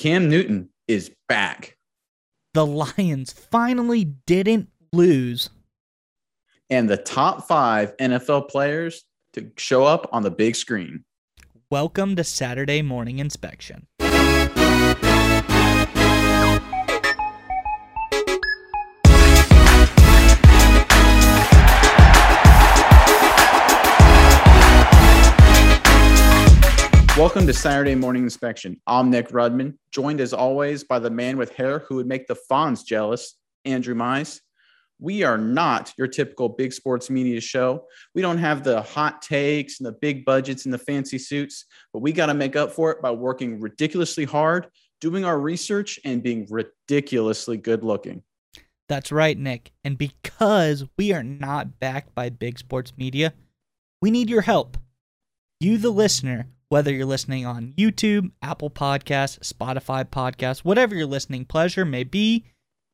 Cam Newton is back. The Lions finally didn't lose. And the top five NFL players to show up on the big screen. Welcome to Saturday Morning Inspection. Welcome to Saturday Morning Inspection. I'm Nick Rudman, joined as always by the man with hair who would make the Fonz jealous, Andrew Mize. We are not your typical big sports media show. We don't have the hot takes and the big budgets and the fancy suits, but we got to make up for it by working ridiculously hard, doing our research, and being ridiculously good looking. That's right, Nick. And because we are not backed by big sports media, we need your help. You, the listener, whether you're listening on YouTube, Apple Podcasts, Spotify Podcasts, whatever your listening pleasure may be,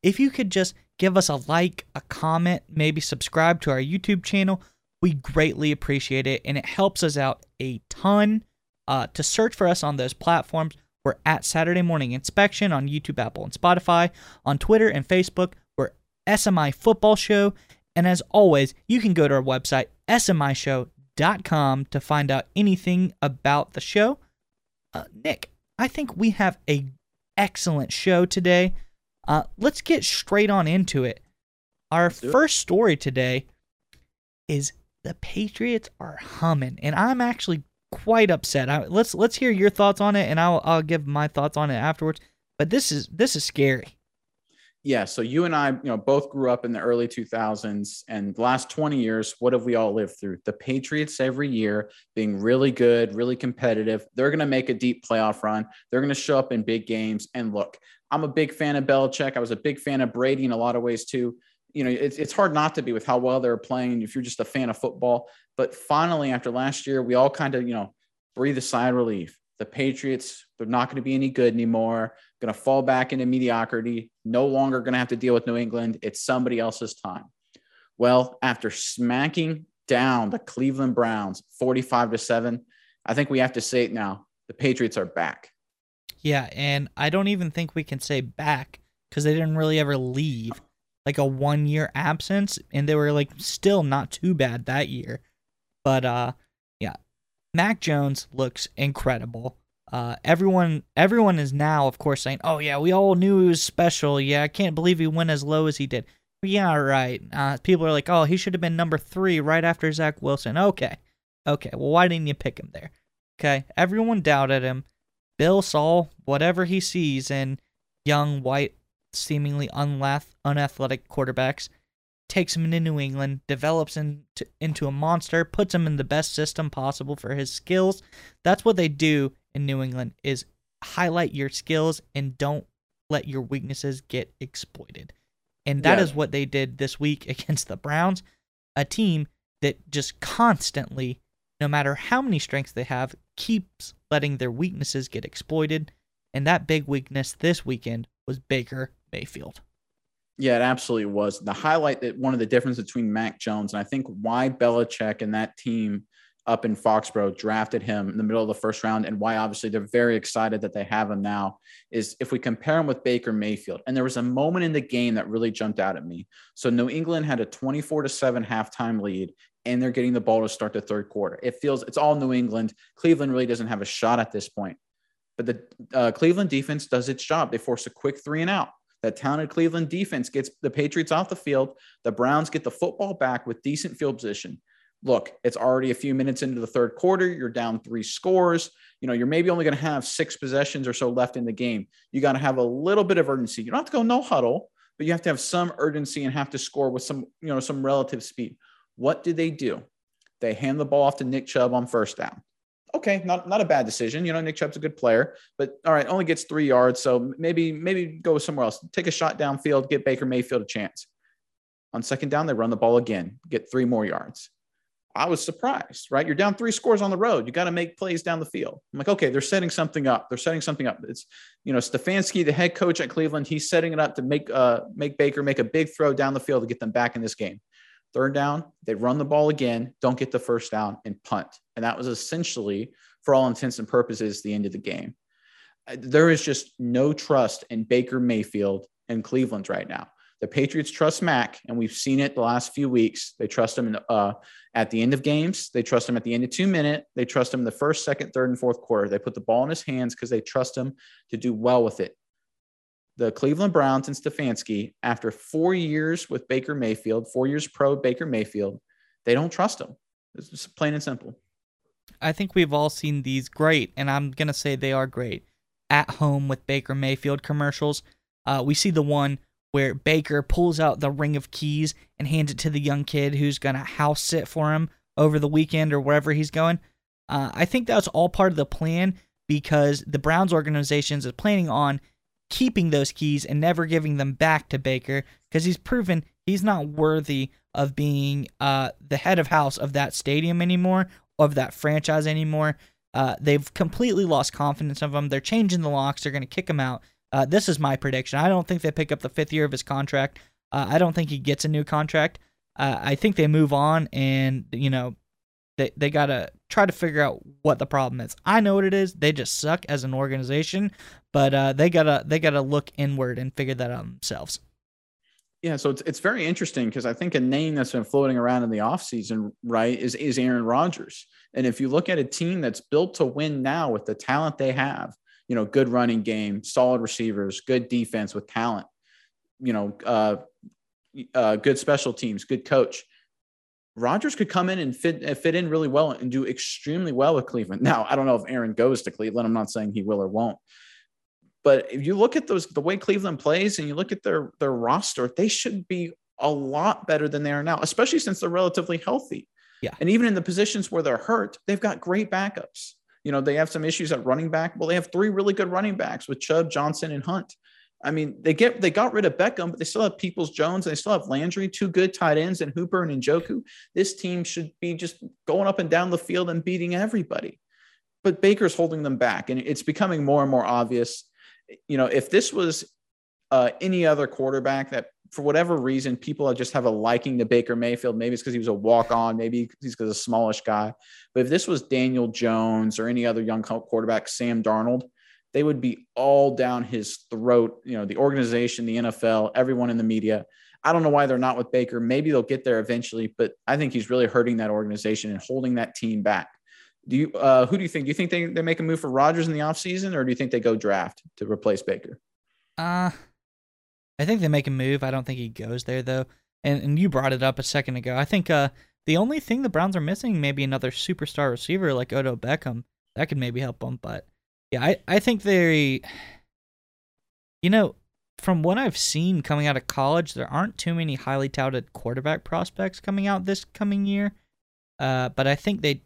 if you could just give us a like, a comment, maybe subscribe to our YouTube channel, we greatly appreciate it. And it helps us out a ton. Uh, to search for us on those platforms, we're at Saturday Morning Inspection on YouTube, Apple, and Spotify. On Twitter and Facebook, we're SMI Football Show. And as always, you can go to our website, smishow.com com to find out anything about the show. Uh, Nick, I think we have a excellent show today. Uh, let's get straight on into it. Our first story today is the Patriots are humming, and I'm actually quite upset. I, let's let's hear your thoughts on it, and I'll I'll give my thoughts on it afterwards. But this is this is scary yeah so you and i you know both grew up in the early 2000s and the last 20 years what have we all lived through? The patriots every year being really good really competitive. They're going to make a deep playoff run. They're going to show up in big games. And look i'm a big fan of Belichick. i was a big fan of brady in a lot of ways too. You know it's, it's hard not to be with how well they're playing if you're just a fan of football. But finally after last year we all kind of you know breathe a sigh of relief the Patriots, they're not going to be any good anymore, going to fall back into mediocrity, no longer going to have to deal with New England. It's somebody else's time. Well, after smacking down the Cleveland Browns 45 to 7, I think we have to say it now. The Patriots are back. Yeah, and I don't even think we can say back because they didn't really ever leave. Like a one year absence, and they were like still not too bad that year. But uh Mac Jones looks incredible. Uh, everyone, everyone is now, of course, saying, "Oh yeah, we all knew he was special. Yeah, I can't believe he went as low as he did." Yeah, right. Uh, people are like, "Oh, he should have been number three right after Zach Wilson." Okay, okay. Well, why didn't you pick him there? Okay, everyone doubted him. Bill saw whatever he sees in young, white, seemingly unathletic quarterbacks, takes him into New England, develops into, into a monster, puts him in the best system possible for his skills. That's what they do in New England is highlight your skills and don't let your weaknesses get exploited. And that yeah. is what they did this week against the Browns, a team that just constantly, no matter how many strengths they have, keeps letting their weaknesses get exploited. And that big weakness this weekend was Baker Mayfield. Yeah, it absolutely was. The highlight that one of the difference between Mac Jones and I think why Belichick and that team up in Foxborough drafted him in the middle of the first round and why obviously they're very excited that they have him now is if we compare him with Baker Mayfield. And there was a moment in the game that really jumped out at me. So New England had a 24 to 7 halftime lead and they're getting the ball to start the third quarter. It feels it's all New England. Cleveland really doesn't have a shot at this point. But the uh, Cleveland defense does its job. They force a quick three and out. That talented Cleveland defense gets the Patriots off the field. The Browns get the football back with decent field position. Look, it's already a few minutes into the third quarter. You're down three scores. You know, you're maybe only going to have six possessions or so left in the game. You got to have a little bit of urgency. You don't have to go no huddle, but you have to have some urgency and have to score with some, you know, some relative speed. What did they do? They hand the ball off to Nick Chubb on first down okay, not not a bad decision. You know, Nick Chubb's a good player, but all right, only gets three yards, so maybe maybe go somewhere else. Take a shot downfield, get Baker Mayfield a chance. On second down, they run the ball again, get three more yards. I was surprised, right? You're down three scores on the road. You got to make plays down the field. I'm like, okay, they're setting something up. They're setting something up. It's, you know, Stefanski, the head coach at Cleveland, he's setting it up to make uh make Baker make a big throw down the field to get them back in this game. Third down, they run the ball again, don't get the first down, and punt. And that was essentially, for all intents and purposes, the end of the game. there is just no trust in Baker Mayfield and Cleveland right now. The Patriots trust Mac, and we've seen it the last few weeks. They trust him in, uh, at the end of games. They trust him at the end of two minute. They trust him the first, second, third, and fourth quarter. They put the ball in his hands because they trust him to do well with it. The Cleveland Browns and Stefanski, after four years with Baker Mayfield, four years pro Baker Mayfield, they don't trust him. It's just plain and simple. I think we've all seen these great, and I'm gonna say they are great. At home with Baker Mayfield commercials. Uh, we see the one where Baker pulls out the ring of keys and hands it to the young kid who's going to house sit for him over the weekend or wherever he's going. Uh, I think that's all part of the plan because the Browns organization is planning on keeping those keys and never giving them back to Baker because he's proven he's not worthy of being uh, the head of house of that stadium anymore, of that franchise anymore. Uh, they've completely lost confidence of him. They're changing the locks. They're going to kick him out. Uh, this is my prediction. I don't think they pick up the fifth year of his contract. Uh, I don't think he gets a new contract. Uh, I think they move on, and you know, they they gotta try to figure out what the problem is. I know what it is. They just suck as an organization, but uh, they gotta they gotta look inward and figure that out themselves. Yeah, so it's it's very interesting because I think a name that's been floating around in the offseason, right, is is Aaron Rodgers. And if you look at a team that's built to win now with the talent they have, you know, good running game, solid receivers, good defense with talent, you know, uh, uh, good special teams, good coach. Rodgers could come in and fit uh, fit in really well and do extremely well with Cleveland. Now, I don't know if Aaron goes to Cleveland. I'm not saying he will or won't. But if you look at those the way Cleveland plays and you look at their their roster, they should be a lot better than they are now, especially since they're relatively healthy. Yeah. And even in the positions where they're hurt, they've got great backups. You know, they have some issues at running back. Well, they have three really good running backs with Chubb, Johnson, and Hunt. I mean, they get they got rid of Beckham, but they still have Peoples Jones. And they still have Landry, two good tight ends, and Hooper and Njoku. This team should be just going up and down the field and beating everybody. But Baker's holding them back, and it's becoming more and more obvious. You know, if this was uh, any other quarterback that for whatever reason, people just have a liking to Baker Mayfield. Maybe it's because he was a walk on, maybe he's because a smallish guy. But if this was Daniel Jones or any other young quarterback, Sam Darnold, they would be all down his throat. You know, the organization, the NFL, everyone in the media. I don't know why they're not with Baker. Maybe they'll get there eventually, but I think he's really hurting that organization and holding that team back. Do you uh, who do you think? Do you think they, they make a move for Rodgers in the offseason or do you think they go draft to replace Baker? Uh I think they make a move. I don't think he goes there though. And and you brought it up a second ago. I think uh the only thing the Browns are missing maybe another superstar receiver like Odell Beckham. That could maybe help them, but yeah, I I think they you know, from what I've seen coming out of college, there aren't too many highly touted quarterback prospects coming out this coming year. Uh, but I think they,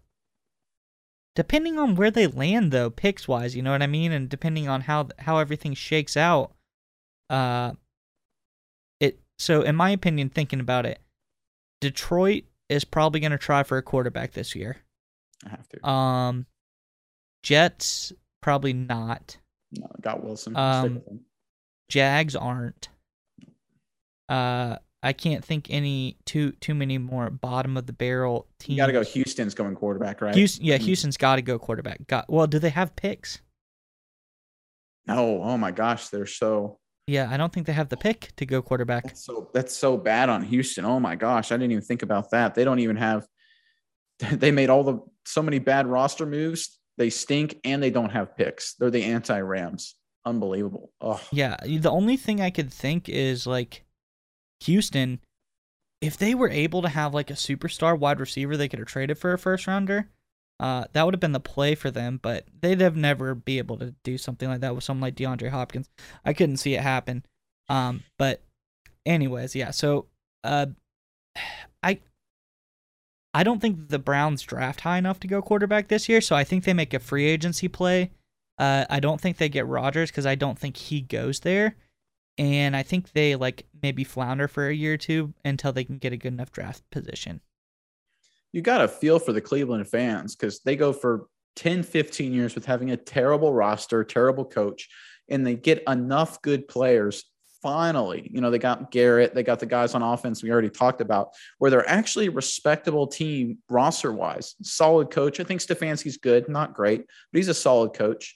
depending on where they land though, picks wise, you know what I mean, and depending on how how everything shakes out, uh, it so, in my opinion, thinking about it, Detroit is probably going to try for a quarterback this year. I have to. Um, Jets probably not. No, got Wilson. Um, Jags aren't. Uh, I can't think any too too many more bottom of the barrel teams. You got to go. Houston's going quarterback, right? Houston, yeah, mm-hmm. Houston's got to go quarterback. Got well. Do they have picks? No. Oh my gosh, they're so yeah, I don't think they have the pick to go quarterback. That's so that's so bad on Houston. Oh my gosh, I didn't even think about that. They don't even have. They made all the so many bad roster moves. They stink and they don't have picks. They're the anti Rams. Unbelievable. Oh yeah. The only thing I could think is like Houston. If they were able to have like a superstar wide receiver, they could have traded for a first rounder. Uh, that would have been the play for them, but they'd have never be able to do something like that with someone like DeAndre Hopkins. I couldn't see it happen. Um, but anyways, yeah. So, uh, I I don't think the Browns draft high enough to go quarterback this year, so I think they make a free agency play. Uh, I don't think they get Rodgers because I don't think he goes there, and I think they like maybe flounder for a year or two until they can get a good enough draft position you got to feel for the Cleveland fans because they go for 10, 15 years with having a terrible roster, terrible coach, and they get enough good players. Finally, you know, they got Garrett, they got the guys on offense we already talked about, where they're actually a respectable team roster wise. Solid coach. I think Stefanski's good, not great, but he's a solid coach.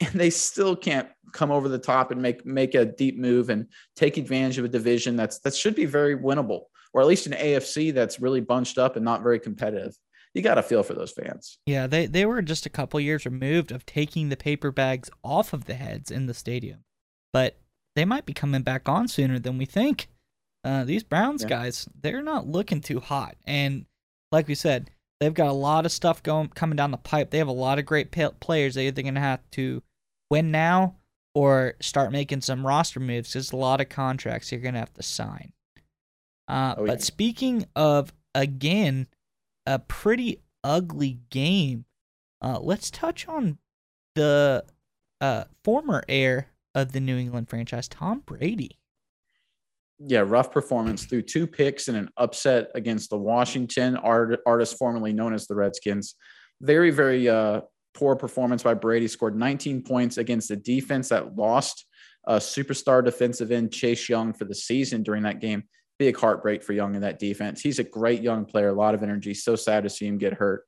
And they still can't come over the top and make make a deep move and take advantage of a division that's that should be very winnable, or at least an AFC that's really bunched up and not very competitive. You got to feel for those fans. Yeah, they they were just a couple years removed of taking the paper bags off of the heads in the stadium, but they might be coming back on sooner than we think. Uh, these Browns yeah. guys, they're not looking too hot, and like we said, they've got a lot of stuff going coming down the pipe. They have a lot of great players. They're either going to have to win now or start making some roster moves. There's a lot of contracts you're going to have to sign. Uh, oh, but speaking of, again, a pretty ugly game, uh, let's touch on the uh, former heir of the New England franchise, Tom Brady. Yeah, rough performance through two picks and an upset against the Washington art- artist formerly known as the Redskins. Very, very uh, poor performance by Brady. Scored 19 points against a defense that lost a superstar defensive end Chase Young for the season during that game. Big heartbreak for Young in that defense. He's a great young player, a lot of energy. So sad to see him get hurt.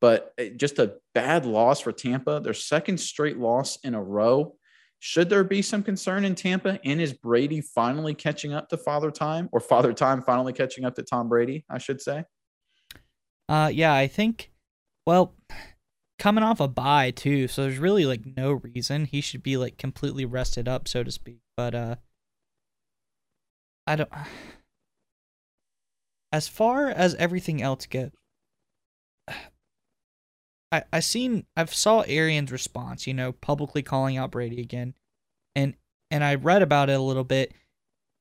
But eh, just a bad loss for Tampa. Their second straight loss in a row. Should there be some concern in Tampa? And is Brady finally catching up to Father Time or Father Time finally catching up to Tom Brady, I should say? Uh, yeah, I think, well, coming off a bye too, so there's really like no reason he should be like completely rested up, so to speak. But uh I don't as far as everything else goes, I I seen I've saw Arians' response, you know, publicly calling out Brady again, and and I read about it a little bit,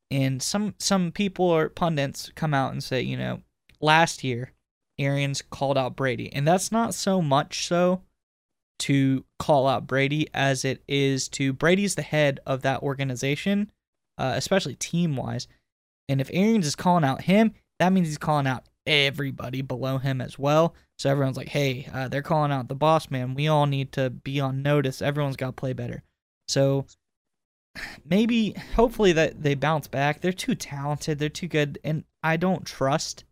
and some some people or pundits come out and say, you know, last year Arians called out Brady. And that's not so much so to call out Brady as it is to Brady's the head of that organization, uh, especially team wise. And if Arians is calling out him, that means he's calling out everybody below him as well. So everyone's like, hey, uh, they're calling out the boss man. We all need to be on notice. Everyone's got to play better. So maybe, hopefully, that they bounce back. They're too talented. They're too good. And I don't trust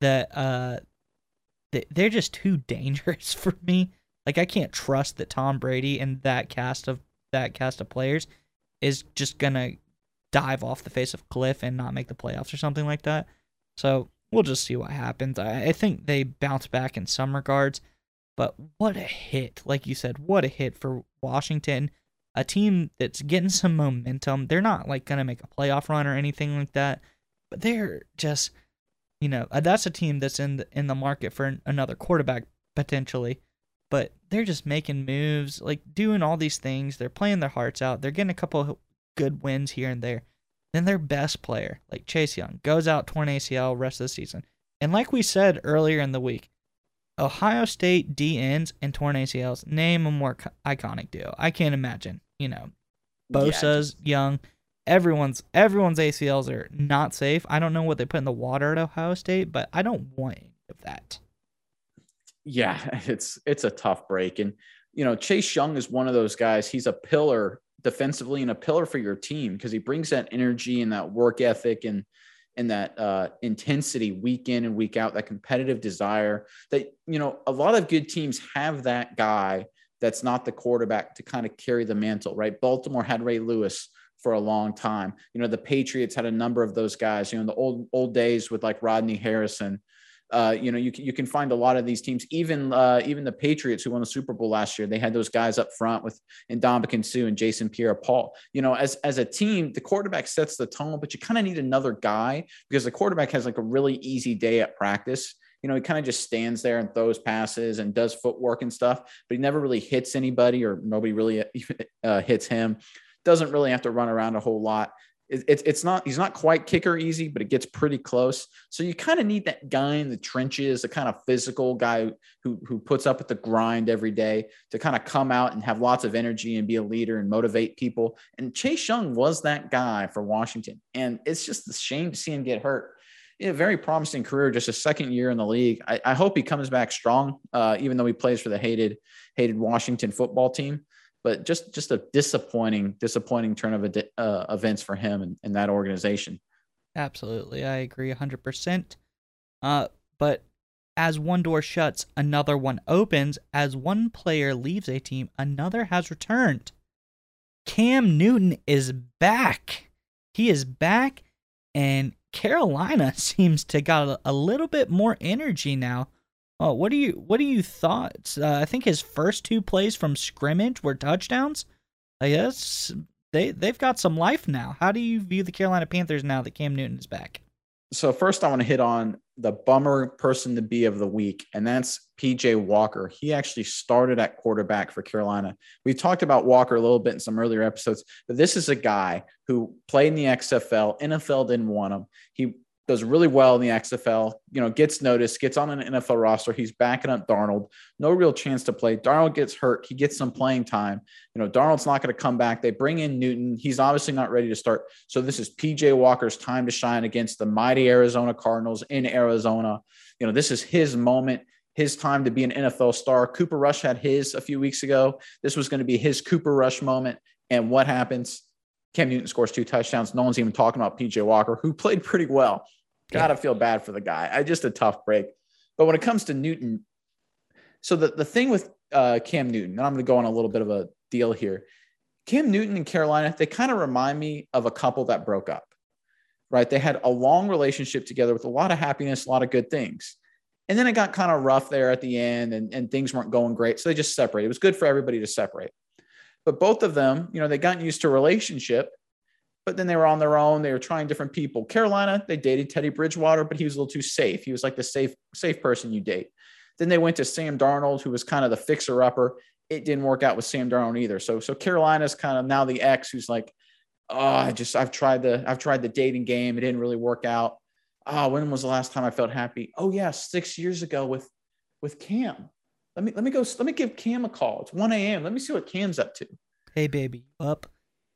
that uh they're just too dangerous for me. Like I can't trust that Tom Brady and that cast of that cast of players is just gonna dive off the face of cliff and not make the playoffs or something like that. So we'll just see what happens. I, I think they bounce back in some regards, but what a hit! Like you said, what a hit for Washington, a team that's getting some momentum. They're not like gonna make a playoff run or anything like that, but they're just you know, uh, that's a team that's in the, in the market for another quarterback potentially, but they're just making moves, like doing all these things. They're playing their hearts out. They're getting a couple good wins here and there. Then their best player, like Chase Young, goes out torn ACL rest of the season. And like we said earlier in the week, Ohio State D ends and torn ACLs name a more iconic deal. I can't imagine. You know, Bosa's yeah, Young everyone's everyone's ACLs are not safe. I don't know what they put in the water at Ohio State, but I don't want any of that. Yeah, it's it's a tough break, and you know Chase Young is one of those guys. He's a pillar defensively and a pillar for your team because he brings that energy and that work ethic and and that uh, intensity week in and week out, that competitive desire that you know a lot of good teams have that guy that's not the quarterback to kind of carry the mantle, right? Baltimore had Ray Lewis for a long time. You know, the Patriots had a number of those guys. You know, in the old old days with like Rodney Harrison. Uh, you know, you can, you can find a lot of these teams, even uh, even the Patriots who won the Super Bowl last year. They had those guys up front with Ndamukong Suh and Jason Pierre-Paul. You know, as as a team, the quarterback sets the tone, but you kind of need another guy because the quarterback has like a really easy day at practice you know, he kind of just stands there and throws passes and does footwork and stuff, but he never really hits anybody or nobody really uh, hits him doesn't really have to run around a whole lot. It's it's not he's not quite kicker easy, but it gets pretty close. So you kind of need that guy in the trenches, the kind of physical guy who who puts up with the grind every day to kind of come out and have lots of energy and be a leader and motivate people. And Chase Young was that guy for Washington, and it's just a shame to see him get hurt. Yeah, very promising career, just a second year in the league. I, I hope he comes back strong, uh, even though he plays for the hated hated Washington football team but just just a disappointing disappointing turn of uh, events for him and, and, that organization. Absolutely, I agree 100%. uh. But as one door shuts, another one opens. As one player leaves a team, another has returned. Cam Newton is back. He is back, and Carolina seems to got a, a little bit more energy now. Oh, what do you what do you thoughts? Uh, I think his first two plays from scrimmage were touchdowns. I guess they they've got some life now. How do you view the Carolina Panthers now that Cam Newton is back? So first, I want to hit on the bummer person to be of the week, and that's PJ Walker. He actually started at quarterback for Carolina. We talked about Walker a little bit in some earlier episodes, but this is a guy who played in the XFL. NFL didn't want him. He does really well in the XFL, you know, gets noticed, gets on an NFL roster. He's backing up Darnold. No real chance to play. Darnold gets hurt. He gets some playing time. You know, Darnold's not going to come back. They bring in Newton. He's obviously not ready to start. So this is PJ Walker's time to shine against the mighty Arizona Cardinals in Arizona. You know, this is his moment, his time to be an NFL star. Cooper Rush had his a few weeks ago. This was going to be his Cooper Rush moment. And what happens? Cam Newton scores two touchdowns. No one's even talking about PJ Walker, who played pretty well. Gotta yeah. feel bad for the guy. I just a tough break. But when it comes to Newton, so the, the thing with uh, Cam Newton, and I'm going to go on a little bit of a deal here. Cam Newton and Carolina, they kind of remind me of a couple that broke up, right? They had a long relationship together with a lot of happiness, a lot of good things. And then it got kind of rough there at the end and, and things weren't going great. So they just separated. It was good for everybody to separate. But both of them, you know, they got used to relationship, but then they were on their own. They were trying different people. Carolina, they dated Teddy Bridgewater, but he was a little too safe. He was like the safe, safe person you date. Then they went to Sam Darnold, who was kind of the fixer upper. It didn't work out with Sam Darnold either. So, so Carolina's kind of now the ex who's like, oh, I just I've tried the I've tried the dating game. It didn't really work out. Oh, when was the last time I felt happy? Oh yeah, six years ago with with Cam. Let me let me go. Let me give Cam a call. It's 1 a.m. Let me see what Cam's up to. Hey baby, up.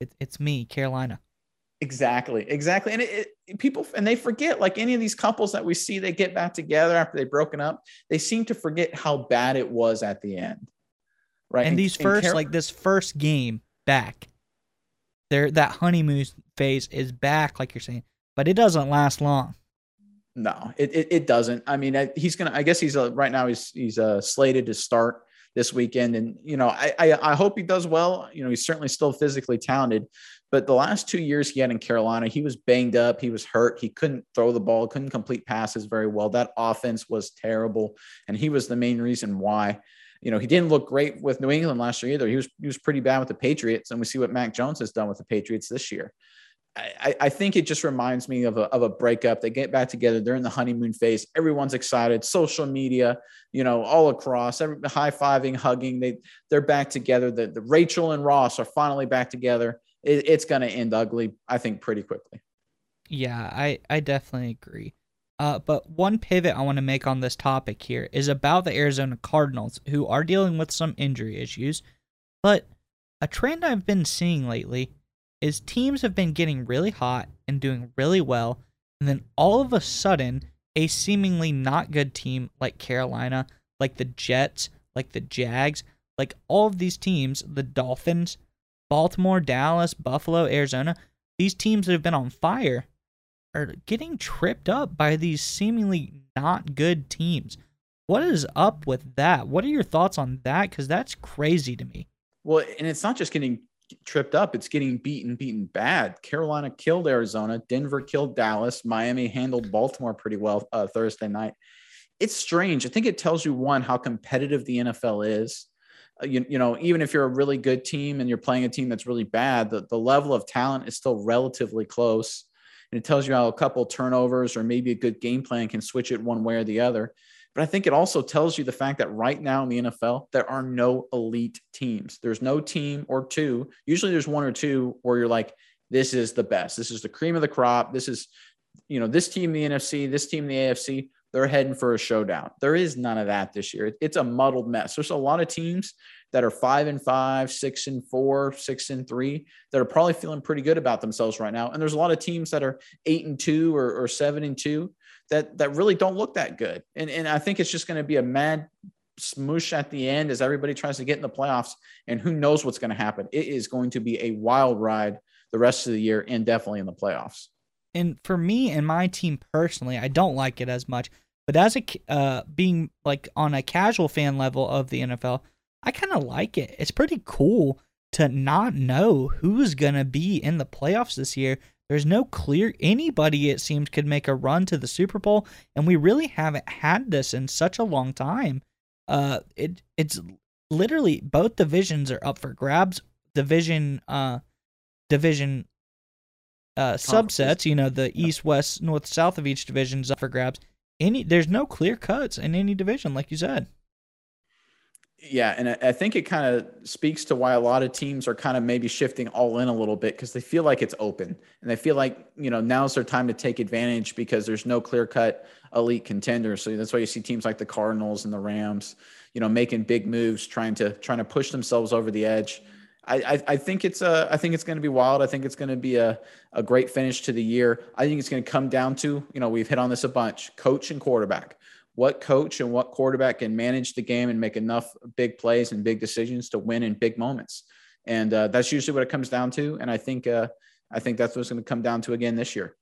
It, it's me, Carolina. Exactly, exactly. And it, it, people and they forget like any of these couples that we see they get back together after they've broken up. They seem to forget how bad it was at the end. Right. And, and these first Car- like this first game back. There that honeymoon phase is back like you're saying, but it doesn't last long. No, it, it, it doesn't. I mean, he's gonna. I guess he's a, right now. He's he's uh, slated to start this weekend, and you know, I, I I hope he does well. You know, he's certainly still physically talented, but the last two years he had in Carolina, he was banged up. He was hurt. He couldn't throw the ball, couldn't complete passes very well. That offense was terrible, and he was the main reason why. You know, he didn't look great with New England last year either. He was he was pretty bad with the Patriots, and we see what Mac Jones has done with the Patriots this year. I, I, think it just reminds me of a, of a breakup. They get back together. They're in the honeymoon phase. Everyone's excited. Social media, you know, all across, every, high fiving, hugging. They they're back together. The, the Rachel and Ross are finally back together. It, it's going to end ugly, I think, pretty quickly. Yeah, I I definitely agree. Uh, but one pivot I want to make on this topic here is about the Arizona Cardinals, who are dealing with some injury issues. But a trend I've been seeing lately is teams have been getting really hot and doing really well, and then all of a sudden, a seemingly not good team like Carolina, like the Jets, like the Jags, like all of these teams, the Dolphins, Baltimore, Dallas, Buffalo, Arizona, these teams that have been on fire are getting tripped up by these seemingly not good teams. What is up with that? What are your thoughts on that? Because that's crazy to me. Well, and it's not just getting tripped up. It's getting beaten, beaten bad. Carolina killed Arizona. Denver killed Dallas. Miami handled Baltimore pretty well uh, Thursday night. It's strange. I think it tells you one how competitive the NFL is. Uh, you, you know, even if you're a really good team and you're playing a team that's really bad, the, the level of talent is still relatively close. And it tells you how a couple turnovers or maybe a good game plan can switch it one way or the other. But I think it also tells you the fact that right now in the NFL, there are no elite teams. There's no team or two. Usually there's one or two where you're like, this is the best. This is the cream of the crop. This is, you know, this team, the NFC, this team, the AFC, they're heading for a showdown. There is none of that this year. It's a muddled mess. There's a lot of teams that are five and five, six and four, six and three that are probably feeling pretty good about themselves right now. And there's a lot of teams that are eight and two or, or seven and two that that really don't look that good. And and I think it's just going to be a mad smoosh at the end as everybody tries to get in the playoffs. And who knows what's going to happen? It is going to be a wild ride the rest of the year and definitely in the playoffs. And for me and my team personally, I don't like it as much. But as a uh, being like on a casual fan level of the NFL, I kind of like it. It's pretty cool to not know who's gonna be in the playoffs this year. There's no clear anybody it seems could make a run to the Super Bowl, and we really haven't had this in such a long time. Uh, it it's literally both divisions are up for grabs. Division uh division uh subsets, you know, the east, west, north, south of each division is up for grabs. Any there's no clear cuts in any division, like you said. Yeah, and I think it kind of speaks to why a lot of teams are kind of maybe shifting all in a little bit because they feel like it's open and they feel like you know now's their time to take advantage because there's no clear cut elite contender. So that's why you see teams like the Cardinals and the Rams, you know, making big moves, trying to trying to push themselves over the edge. I, I, think it's a I think it's uh, going to be wild. I think it's going to be a, a great finish to the year. I think it's going to come down to you know we've hit on this a bunch, coach and quarterback what coach and what quarterback can manage the game and make enough big plays and big decisions to win in big moments. And uh, that's usually what it comes down to. And I think uh, I think that's what's going to come down to again this year.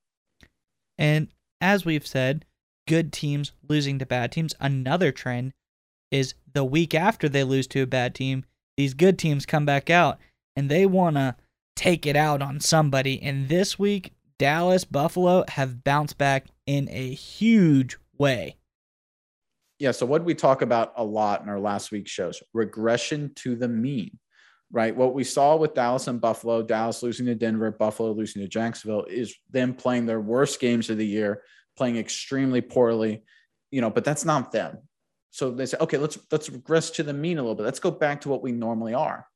And as we've said, good teams losing to bad teams. Another trend is the week after they lose to a bad team, these good teams come back out and they want to take it out on somebody. And this week, Dallas, Buffalo have bounced back in a huge way yeah. So what we talk about a lot in our last week's shows, regression to the mean, right? What we saw with Dallas and Buffalo, Dallas losing to Denver, Buffalo losing to Jacksonville, is them playing their worst games of the year, playing extremely poorly, you know. But that's not them. So they say, okay, let's let's regress to the mean a little bit. Let's go back to what we normally are.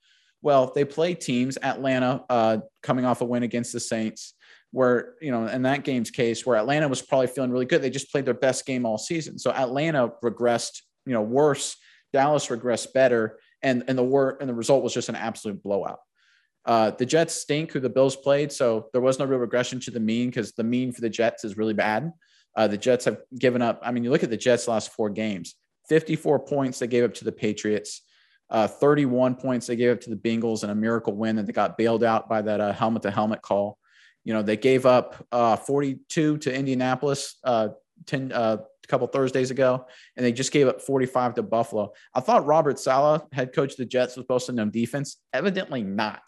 Well, they play teams, Atlanta uh, coming off a win against the Saints, where you know in that game's case where Atlanta was probably feeling really good. They just played their best game all season. So Atlanta regressed, you know, worse. Dallas regressed better, and and the wor- and the result was just an absolute blowout. Uh, the Jets stink who the Bills played, so there was no real regression to the mean because the mean for the Jets is really bad. Uh, the Jets have given up. I mean, you look at the Jets' last four games 54 points they gave up to the Patriots, uh, 31 points they gave up to the Bengals, and a miracle win that they got bailed out by that helmet to helmet call. You know, they gave up uh, 42 to Indianapolis uh, 10, uh, a couple Thursdays ago, and they just gave up 45 to Buffalo. I thought Robert Saleh, head coach of the Jets, was supposed to know defense. Evidently not.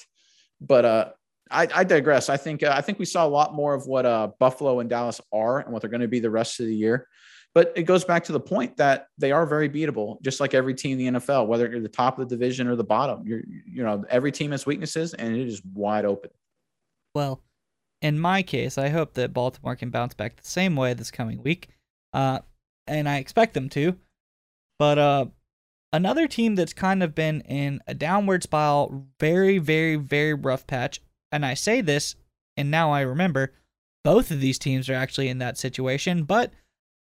But uh, I, I, digress. I think uh, I think we saw a lot more of what uh, Buffalo and Dallas are and what they're going to be the rest of the year. But it goes back to the point that they are very beatable, just like every team in the NFL, whether you're the top of the division or the bottom. You're, you know, every team has weaknesses, and it is wide open. Well, in my case, I hope that Baltimore can bounce back the same way this coming week, uh, and I expect them to. But uh, another team that's kind of been in a downward spiral, very, very, very rough patch, and I say this, and now I remember, both of these teams are actually in that situation, but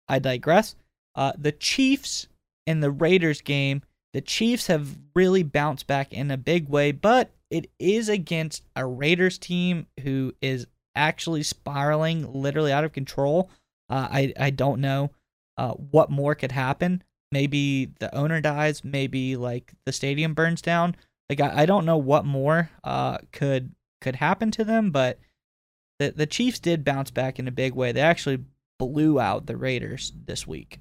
I digress. Uh, the Chiefs in the Raiders game, the Chiefs have really bounced back in a big way, but it is against a Raiders team who is actually spiraling literally out of control. Uh, I I don't know uh, what more could happen. Maybe the owner dies. Maybe like the stadium burns down. Like I, I don't know what more uh, could could happen to them, but the the Chiefs did bounce back in a big way. They actually blew out the Raiders this week.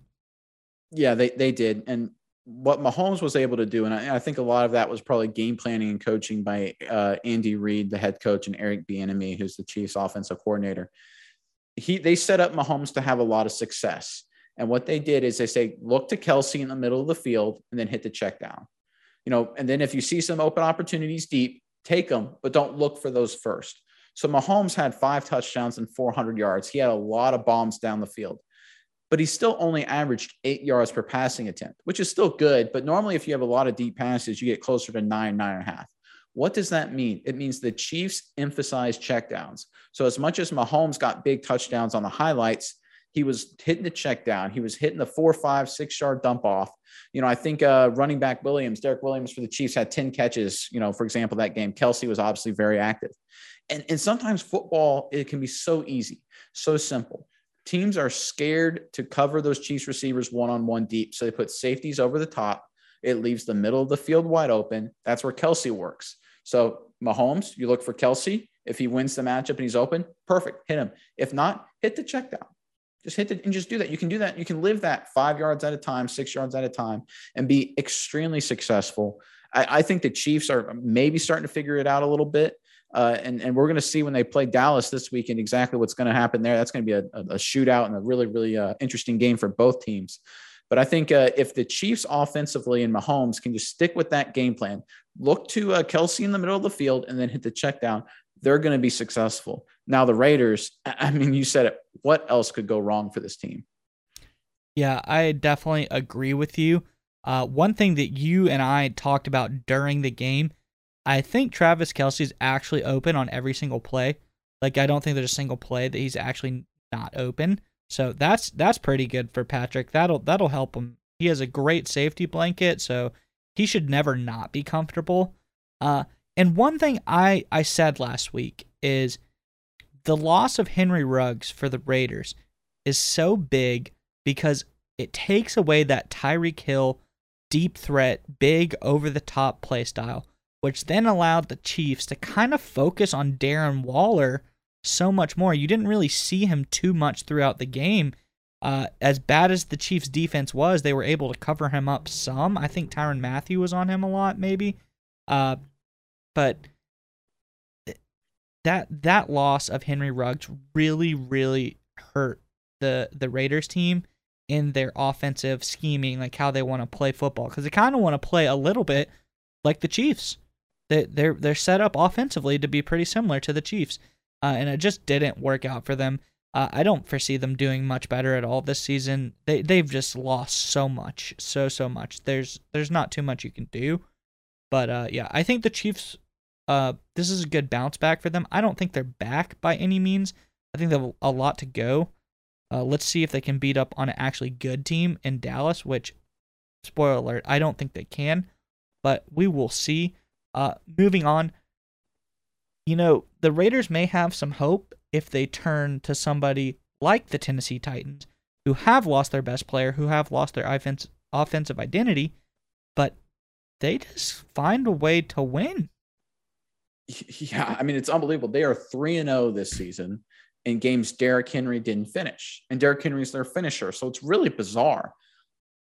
Yeah, they they did, and what Mahomes was able to do, and I, I, think a lot of that was probably game planning and coaching by uh, Andy Reid, the head coach, and Eric Bieniemy, who's the Chiefs' offensive coordinator. He they set up Mahomes to have a lot of success, and what they did is they say, look to Kelce in the middle of the field, and then hit the check down. You know, and then if you see some open opportunities deep, take them, but don't look for those first. So Mahomes had five touchdowns and 400 yards. He had a lot of bombs down the field but he still only averaged eight yards per passing attempt, which is still good. But normally, if you have a lot of deep passes, you get closer to nine, nine and a half. What does that mean? It means the Chiefs emphasize checkdowns. So, as much as Mahomes got big touchdowns on the highlights, he was hitting the check down. He was hitting the four, five, six yard dump off. You know, I think uh, running back Williams, Derek Williams for the Chiefs had 10 catches, you know, for example, that game. Kelce was obviously very active. And, and sometimes football, it can be so easy, so simple teams are scared to cover those Chiefs receivers one on one deep. So they put safeties over the top. It leaves the middle of the field wide open. That's where Kelce works. So Mahomes, you look for Kelce. If he wins the matchup and he's open, perfect. Hit him. If not, hit the check down. Just hit it and just do that. You can do that. You can live that five yards at a time, six yards at a time, and be extremely successful. I, I think the Chiefs are maybe starting to figure it out a little bit. Uh, and, and we're going to see when they play Dallas this weekend exactly what's going to happen there. That's going to be a, a, shootout and a really, really uh, interesting game for both teams. But I think uh, if the Chiefs offensively and Mahomes can just stick with that game plan, look to uh, Kelce in the middle of the field and then hit the check down, they're going to be successful. Now, the Raiders, I mean, you said it. What else could go wrong for this team? Yeah, I definitely agree with you. Uh, one thing that you and I talked about during the game, I think Travis Kelce is actually open on every single play. Like, I don't think there's a single play that he's actually not open. So that's that's pretty good for Patrick. That'll that'll help him. He has a great safety blanket, so he should never not be comfortable. Uh, and one thing I I said last week is the loss of Henry Ruggs for the Raiders is so big because it takes away that Tyreek Hill deep threat, big over the top play style, which then allowed the Chiefs to kind of focus on Darren Waller so much more. You didn't really see him too much throughout the game. Uh, as bad as the Chiefs' defense was, they were able to cover him up some. I think Tyrann Mathieu was on him a lot, maybe. Uh, but that that loss of Henry Ruggs really, really hurt the the Raiders team in their offensive scheming, like how they want to play football, because they kind of want to play a little bit like the Chiefs. They they're they're set up offensively to be pretty similar to the Chiefs uh, and it just didn't work out for them. Uh, I don't foresee them doing much better at all this season. They they've just lost so much, so so much. There's there's not too much you can do, but uh, yeah, I think the Chiefs. Uh, this is a good bounce back for them. I don't think they're back by any means. I think they have a lot to go. Uh, let's see if they can beat up on an actually good team in Dallas, which, spoiler alert, I don't think they can, but we will see. Uh, moving on, you know, the Raiders may have some hope if they turn to somebody like the Tennessee Titans, who have lost their best player, who have lost their offense, offensive identity, but they just find a way to win. Yeah, I mean, it's unbelievable. They are 3 and 0 this season in games Derrick Henry didn't finish, and Derrick Henry is their finisher. So it's really bizarre.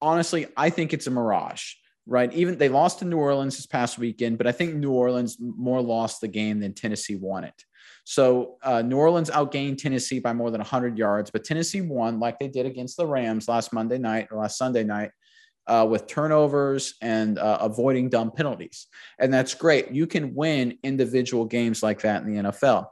Honestly, I think it's a mirage right? Even they lost to New Orleans this past weekend, but I think New Orleans more lost the game than Tennessee won it. So uh, New Orleans outgained Tennessee by more than 100 yards, but Tennessee won like they did against the Rams last Monday night or last Sunday night uh, with turnovers and uh, avoiding dumb penalties. And that's great. You can win individual games like that in the NFL.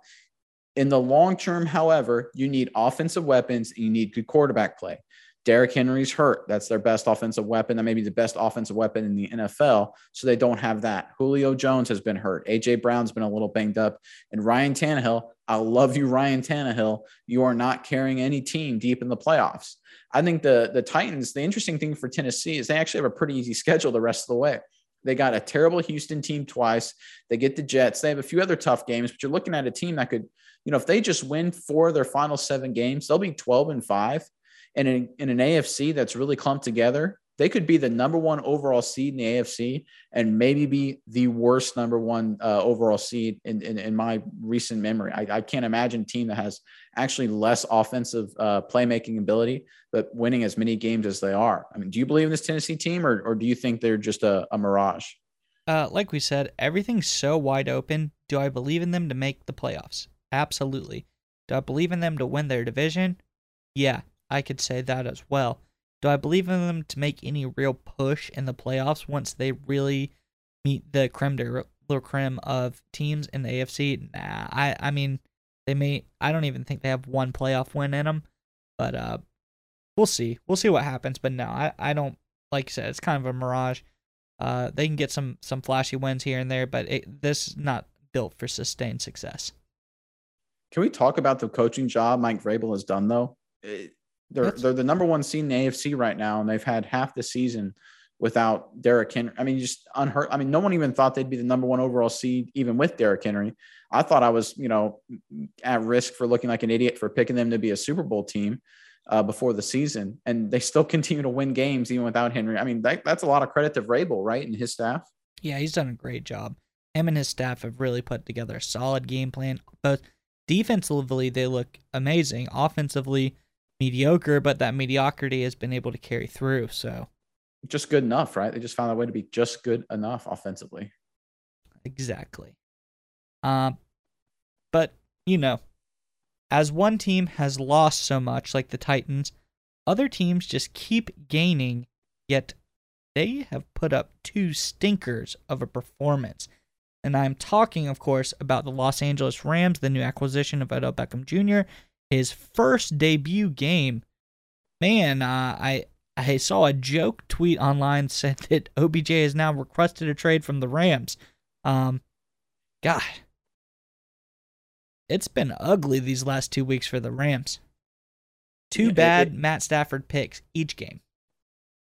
In the long term, however, you need offensive weapons and you need good quarterback play. Derrick Henry's hurt. That's their best offensive weapon. That may be the best offensive weapon in the NFL. So they don't have that. Julio Jones has been hurt. AJ Brown's been a little banged up. And Ryan Tannehill, I love you, Ryan Tannehill. You are not carrying any team deep in the playoffs. I think the the Titans, the interesting thing for Tennessee is they actually have a pretty easy schedule the rest of the way. They got a terrible Houston team twice. They get the Jets. They have a few other tough games, but you're looking at a team that could, you know, if they just win four of their final seven games, they'll be 12 and five and in, in an AFC that's really clumped together, they could be the number one overall seed in the AFC and maybe be the worst number one uh, overall seed in, in, in, my recent memory. I, I, can't imagine a team that has actually less offensive uh, playmaking ability, but winning as many games as they are. I mean, do you believe in this Tennessee team or, or do you think they're just a, a mirage? Uh, like we said, everything's so wide open. Do I believe in them to make the playoffs? Absolutely. Do I believe in them to win their division? Yeah, I could say that as well. Do I believe in them to make any real push in the playoffs once they really meet the creme de la creme of teams in the AFC? Nah, I I mean they may. I don't even think they have one playoff win in them, but uh, we'll see. We'll see what happens. But no, I I don't like I said. It's kind of a mirage. Uh, they can get some some flashy wins here and there, but it, this is not built for sustained success. Can we talk about the coaching job Mike Vrabel has done though? It, they're That's... they're the number one seed in the AFC right now, and they've had half the season without Derrick Henry. I mean, just unheard. I mean, no one even thought they'd be the number one overall seed, even with Derrick Henry. I thought I was, you know, at risk for looking like an idiot for picking them to be a Super Bowl team uh, before the season, and they still continue to win games even without Henry. I mean, that, that's a lot of credit to Vrabel, right, and his staff. Yeah, he's done a great job. Him and his staff have really put together a solid game plan. Both defensively, they look amazing. Offensively, mediocre, but that mediocrity has been able to carry through. So just good enough, right? They just found a way to be just good enough offensively. Exactly. Um, but you know, as one team has lost so much, like the Titans, other teams just keep gaining, yet they have put up two stinkers of a performance. And I'm talking, of course, about the Los Angeles Rams, the new acquisition of Odell Beckham Jr., his first debut game. Man, uh, I I saw a joke tweet online said that OBJ has now requested a trade from the Rams. Um, God, it's been ugly these last two weeks for the Rams. Two bad Matt Stafford picks each game.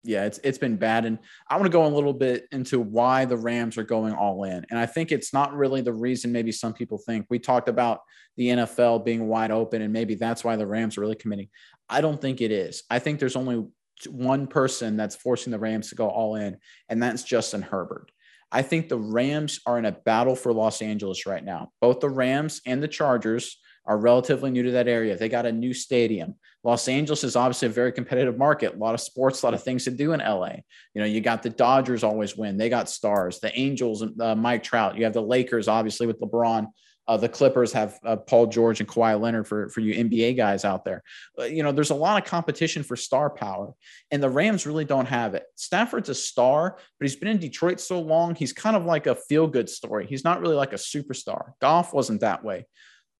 Yeah, it's it's been bad, and I want to go a little bit into why the Rams are going all in. And I think it's not really the reason maybe some people think. We talked about the NFL being wide open, and maybe that's why the Rams are really committing. I don't think it is. I think there's only one person that's forcing the Rams to go all in, and that's Justin Herbert. I think the Rams are in a battle for Los Angeles right now. Both the Rams and the Chargers are relatively new to that area. They got a new stadium. Los Angeles is obviously a very competitive market. A lot of sports, a lot of things to do in LA. You know, you got the Dodgers always win. They got stars. The Angels, uh, Mike Trout. You have the Lakers, obviously with LeBron. Uh, the Clippers have uh, Paul George and Kawhi Leonard for, for you NBA guys out there. Uh, you know, there's a lot of competition for star power, and the Rams really don't have it. Stafford's a star, but he's been in Detroit so long, he's kind of like a feel good story. He's not really like a superstar. Goff wasn't that way.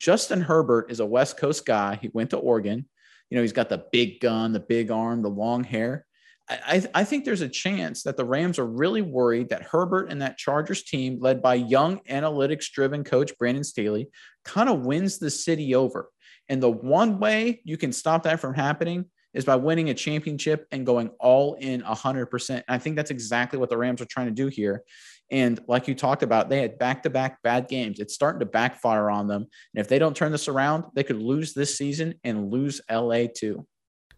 Justin Herbert is a West Coast guy. He went to Oregon. You know, he's got the big gun, the big arm, the long hair. I, I, think there's a chance that the Rams are really worried that Herbert and that Chargers team, led by young analytics driven coach Brandon Staley, kind of wins the city over. And the one way you can stop that from happening is by winning a championship and going all in 100%. And I think that's exactly what the Rams are trying to do here. And like you talked about, they had back to back bad games. It's starting to backfire on them. And if they don't turn this around, they could lose this season and lose LA too.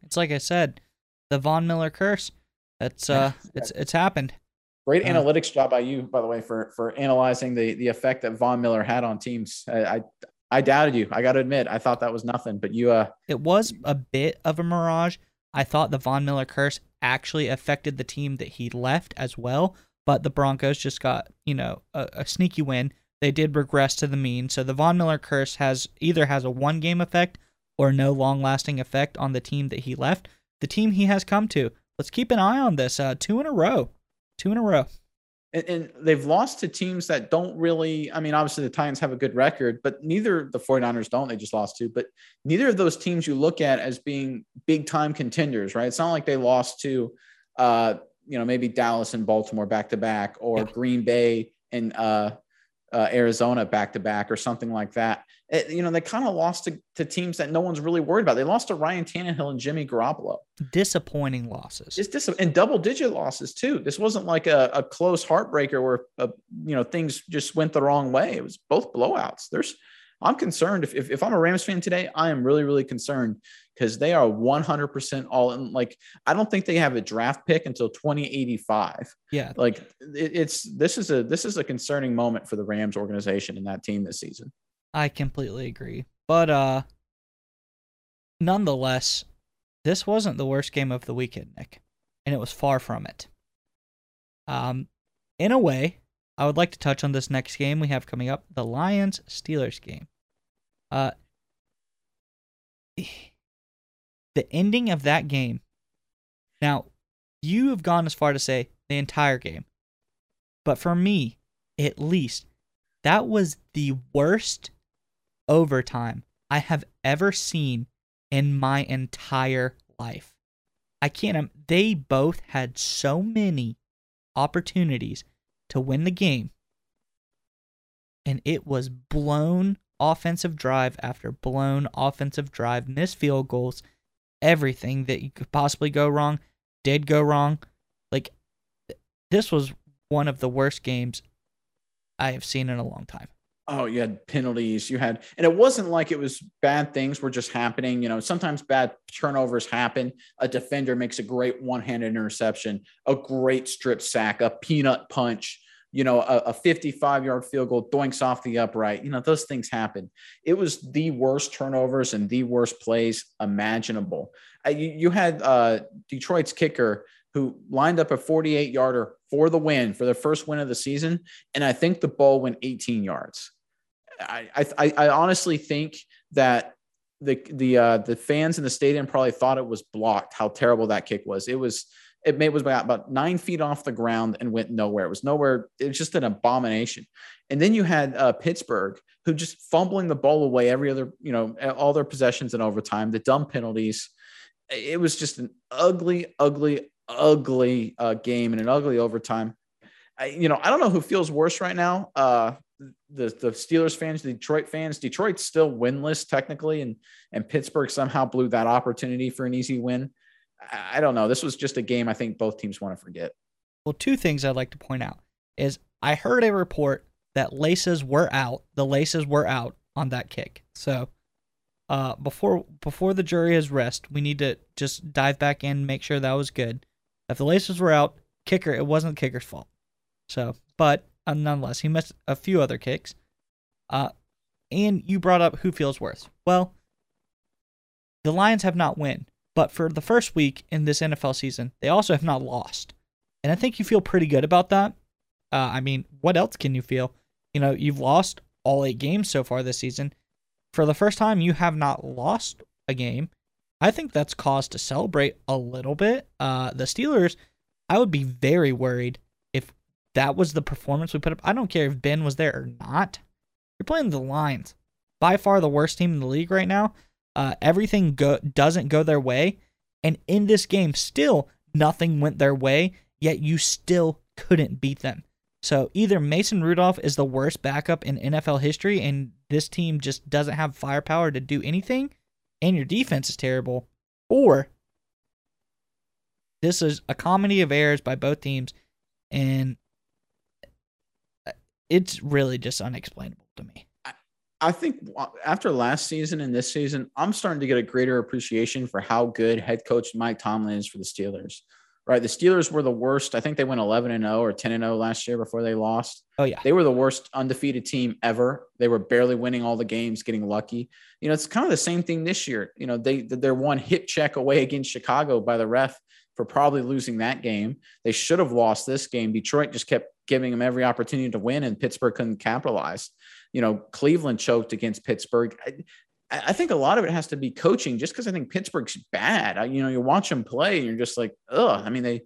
It's like I said, the Von Miller curse. That's uh, it's it's happened. Great uh, analytics job by you, by the way, for for analyzing the the effect that Von Miller had on teams. I, I I doubted you. I got to admit, I thought that was nothing, but you uh, it was a bit of a mirage. I thought the Von Miller curse actually affected the team that he left as well, but the Broncos just got you know a, a sneaky win. They did regress to the mean, so the Von Miller curse has either has a one game effect or no long lasting effect on the team that he left the team he has come to. Let's keep an eye on this. Uh, two in a row. Two in a row. And, and, they've lost to teams that don't really, I mean, obviously the Titans have a good record, but neither the 49ers don't. They just lost to, but neither of those teams you look at as being big time contenders, right? It's not like they lost to, uh, you know, maybe Dallas and Baltimore back to back or yeah. Green Bay and uh, uh, Arizona back to back or something like that. It, you know, they kind of lost to, to teams that no one's really worried about. They lost to Ryan Tannehill and Jimmy Garoppolo. Disappointing losses. It's dis- and double digit losses too. This wasn't like a, a close heartbreaker where uh, you know things just went the wrong way. It was both blowouts. There's, I'm concerned. If, if, if I'm a Rams fan today, I am really really concerned because they are 100% all in. Like, I don't think they have a draft pick until 2085. Yeah. Like, it, it's this is a this is a concerning moment for the Rams organization and that team this season. I completely agree. But uh nonetheless, this wasn't the worst game of the weekend, Nick. And it was far from it. Um in a way, I would like to touch on this next game we have coming up, the Lions Steelers game. Uh the ending of that game. Now, you have gone as far to say the entire game. But for me, at least, that was the worst overtime I have ever seen in my entire life. I can't. They both had so many opportunities to win the game, and it was blown offensive drive after blown offensive drive, missed field goals, everything that you could possibly go wrong did go wrong. Like this was one of the worst games I have seen in a long time. Oh, you had penalties. You had, and it wasn't like it was bad things were just happening. You know, sometimes bad turnovers happen. A defender makes a great one handed interception, a great strip sack, a peanut punch, you know, a, a 55 yard field goal doinks off the upright. You know, those things happen. It was the worst turnovers and the worst plays imaginable. Uh, you, you, had uh, Detroit's kicker who lined up a 48 yarder for the win, for the first win of the season. And I think the ball went 18 yards. I, I, I honestly think that the the uh, the fans in the stadium probably thought it was blocked. How terrible that kick was! It was it made was about, about nine feet off the ground and went nowhere. It was nowhere. It was just an abomination. And then you had uh, Pittsburgh who just fumbling the ball away every other you know all their possessions in overtime. The dumb penalties. It was just an ugly, ugly, ugly uh, game and an ugly overtime. I, you know, I don't know who feels worse right now. Uh, the the Steelers fans, the Detroit fans. Detroit's still winless technically, and and Pittsburgh somehow blew that opportunity for an easy win. I, don't know. This was just a game I think both teams want to forget. Well, two things I'd like to point out is I heard a report that laces were out. The laces were out on that kick. So uh, before before the jury has rest, we need to just dive back in, and make sure that was good. If the laces were out, kicker, it wasn't the kicker's fault. So, but uh, nonetheless, he missed a few other kicks. Uh, and you brought up who feels worse. Well, the Lions have not won, but for the first week in this NFL season, they also have not lost. And I think you feel pretty good about that. Uh, I mean, what else can you feel? You know, you've lost all eight games so far this season. For the first time, you have not lost a game. I think that's cause to celebrate a little bit. Uh, the Steelers, I would be very worried if that was the performance we put up. I don't care if Ben was there or not. You're playing the Lions, by far the worst team in the league right now. Uh, everything go- doesn't go their way, and in this game, still nothing went their way. Yet you still couldn't beat them. So either Mason Rudolph is the worst backup in NFL history, and this team just doesn't have firepower to do anything, and your defense is terrible, or this is a comedy of errors by both teams, and it's really just unexplainable to me. I think after last season and this season, I'm starting to get a greater appreciation for how good head coach Mike Tomlin is for the Steelers. Right, the Steelers were the worst. I think they went 11 and 0 or 10 and 0 last year before they lost. Oh yeah, they were the worst undefeated team ever. They were barely winning all the games, getting lucky. You know, it's kind of the same thing this year. You know, they they're one hip check away against Chicago by the ref for probably losing that game. They should have lost this game. Detroit just kept giving them every opportunity to win, and Pittsburgh couldn't capitalize. You know, Cleveland choked against Pittsburgh. I, I think a lot of it has to be coaching, just because I think Pittsburgh's bad. I, you know, you watch them play, and you're just like, ugh. I mean, they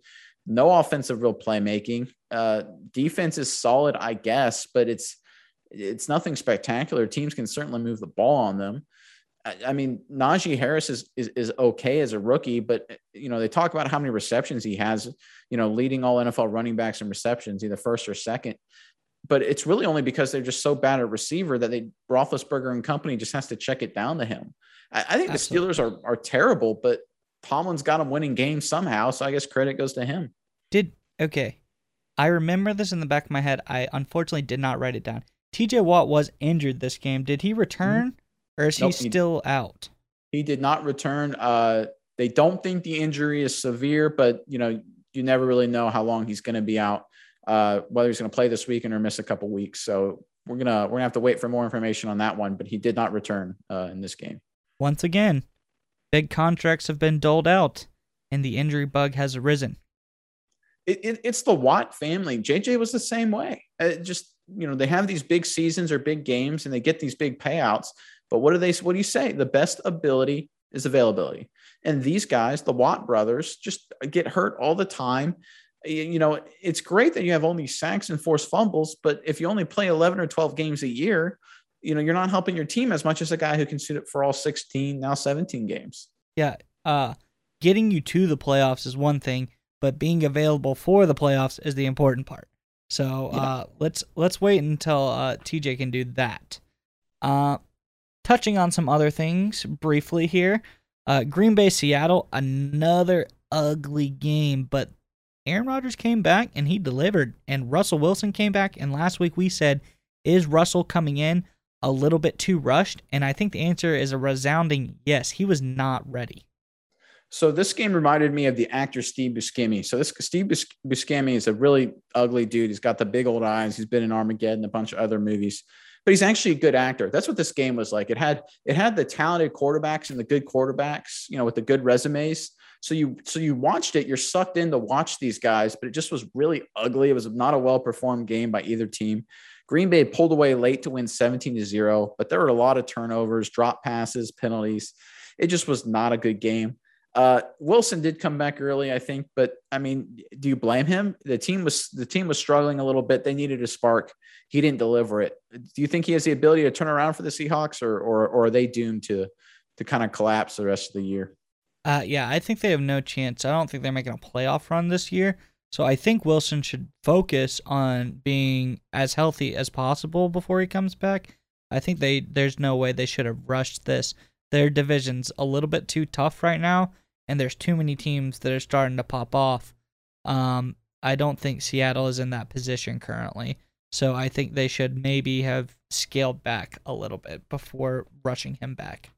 no offensive real playmaking. Uh, defense is solid, I guess, but it's it's nothing spectacular. Teams can certainly move the ball on them. I mean, Najee Harris is, is, is okay as a rookie, but you know they talk about how many receptions he has. You know, leading all NFL running backs in receptions, either first or second. But it's really only because they're just so bad at receiver that they Roethlisberger and company just has to check it down to him. I, I think Absolutely. the Steelers are are terrible, but Tomlin's got them winning games somehow, so I guess credit goes to him. Did okay? I remember this in the back of my head. I unfortunately did not write it down. T.J. Watt was injured this game. Did he return? Mm-hmm or is nope, he still he, out? He did not return. Uh, they don't think the injury is severe, but you know, you never really know how long he's going to be out. Uh, whether he's going to play this weekend or miss a couple weeks. So we're gonna we're gonna have to wait for more information on that one. But he did not return uh, in this game. Once again, big contracts have been doled out, and the injury bug has arisen. It, it, it's the Watt family. JJ was the same way. It just you know they have these big seasons or big games, and they get these big payouts. But what do they? What do you say? The best ability is availability. And these guys, the Watt brothers, just get hurt all the time. You know, it's great that you have only sacks and forced fumbles, but if you only play 11 or 12 games a year, you know, you're not helping your team as much as a guy who can suit it for all 16, now 17 games. Yeah. Uh, getting you to the playoffs is one thing, but being available for the playoffs is the important part. So yeah. uh, let's let's wait until uh, TJ can do that. Uh, touching on some other things briefly here. Uh, Green Bay, Seattle, another ugly game, but Aaron Rodgers came back and he delivered. And Russell Wilson came back. And last week we said, is Russell coming in a little bit too rushed? And I think the answer is a resounding yes. He was not ready. So this game reminded me of the actor Steve Buscemi. So this Steve Buscemi is a really ugly dude. He's got the big old eyes. He's been in Armageddon, a bunch of other movies, but he's actually a good actor. That's what this game was like. It had it had the talented quarterbacks and the good quarterbacks, you know, with the good resumes. So you so you watched it. You're sucked in to watch these guys, but it just was really ugly. It was not a well performed game by either team. Green Bay pulled away late to win 17 to 0, but there were a lot of turnovers, drop passes, penalties. It just was not a good game. Uh, Wilson did come back early, I think, but I mean, do you blame him? The team was the team was struggling a little bit. They needed a spark. He didn't deliver it. Do you think he has the ability to turn around for the Seahawks, or or, or are they doomed to to kind of collapse the rest of the year? Uh, yeah, I think they have no chance. I don't think they're making a playoff run this year. So I think Wilson should focus on being as healthy as possible before he comes back. I think they there's no way they should have rushed this. Their division's a little bit too tough right now, and there's too many teams that are starting to pop off. Um, I don't think Seattle is in that position currently. So I think they should maybe have scaled back a little bit before rushing him back.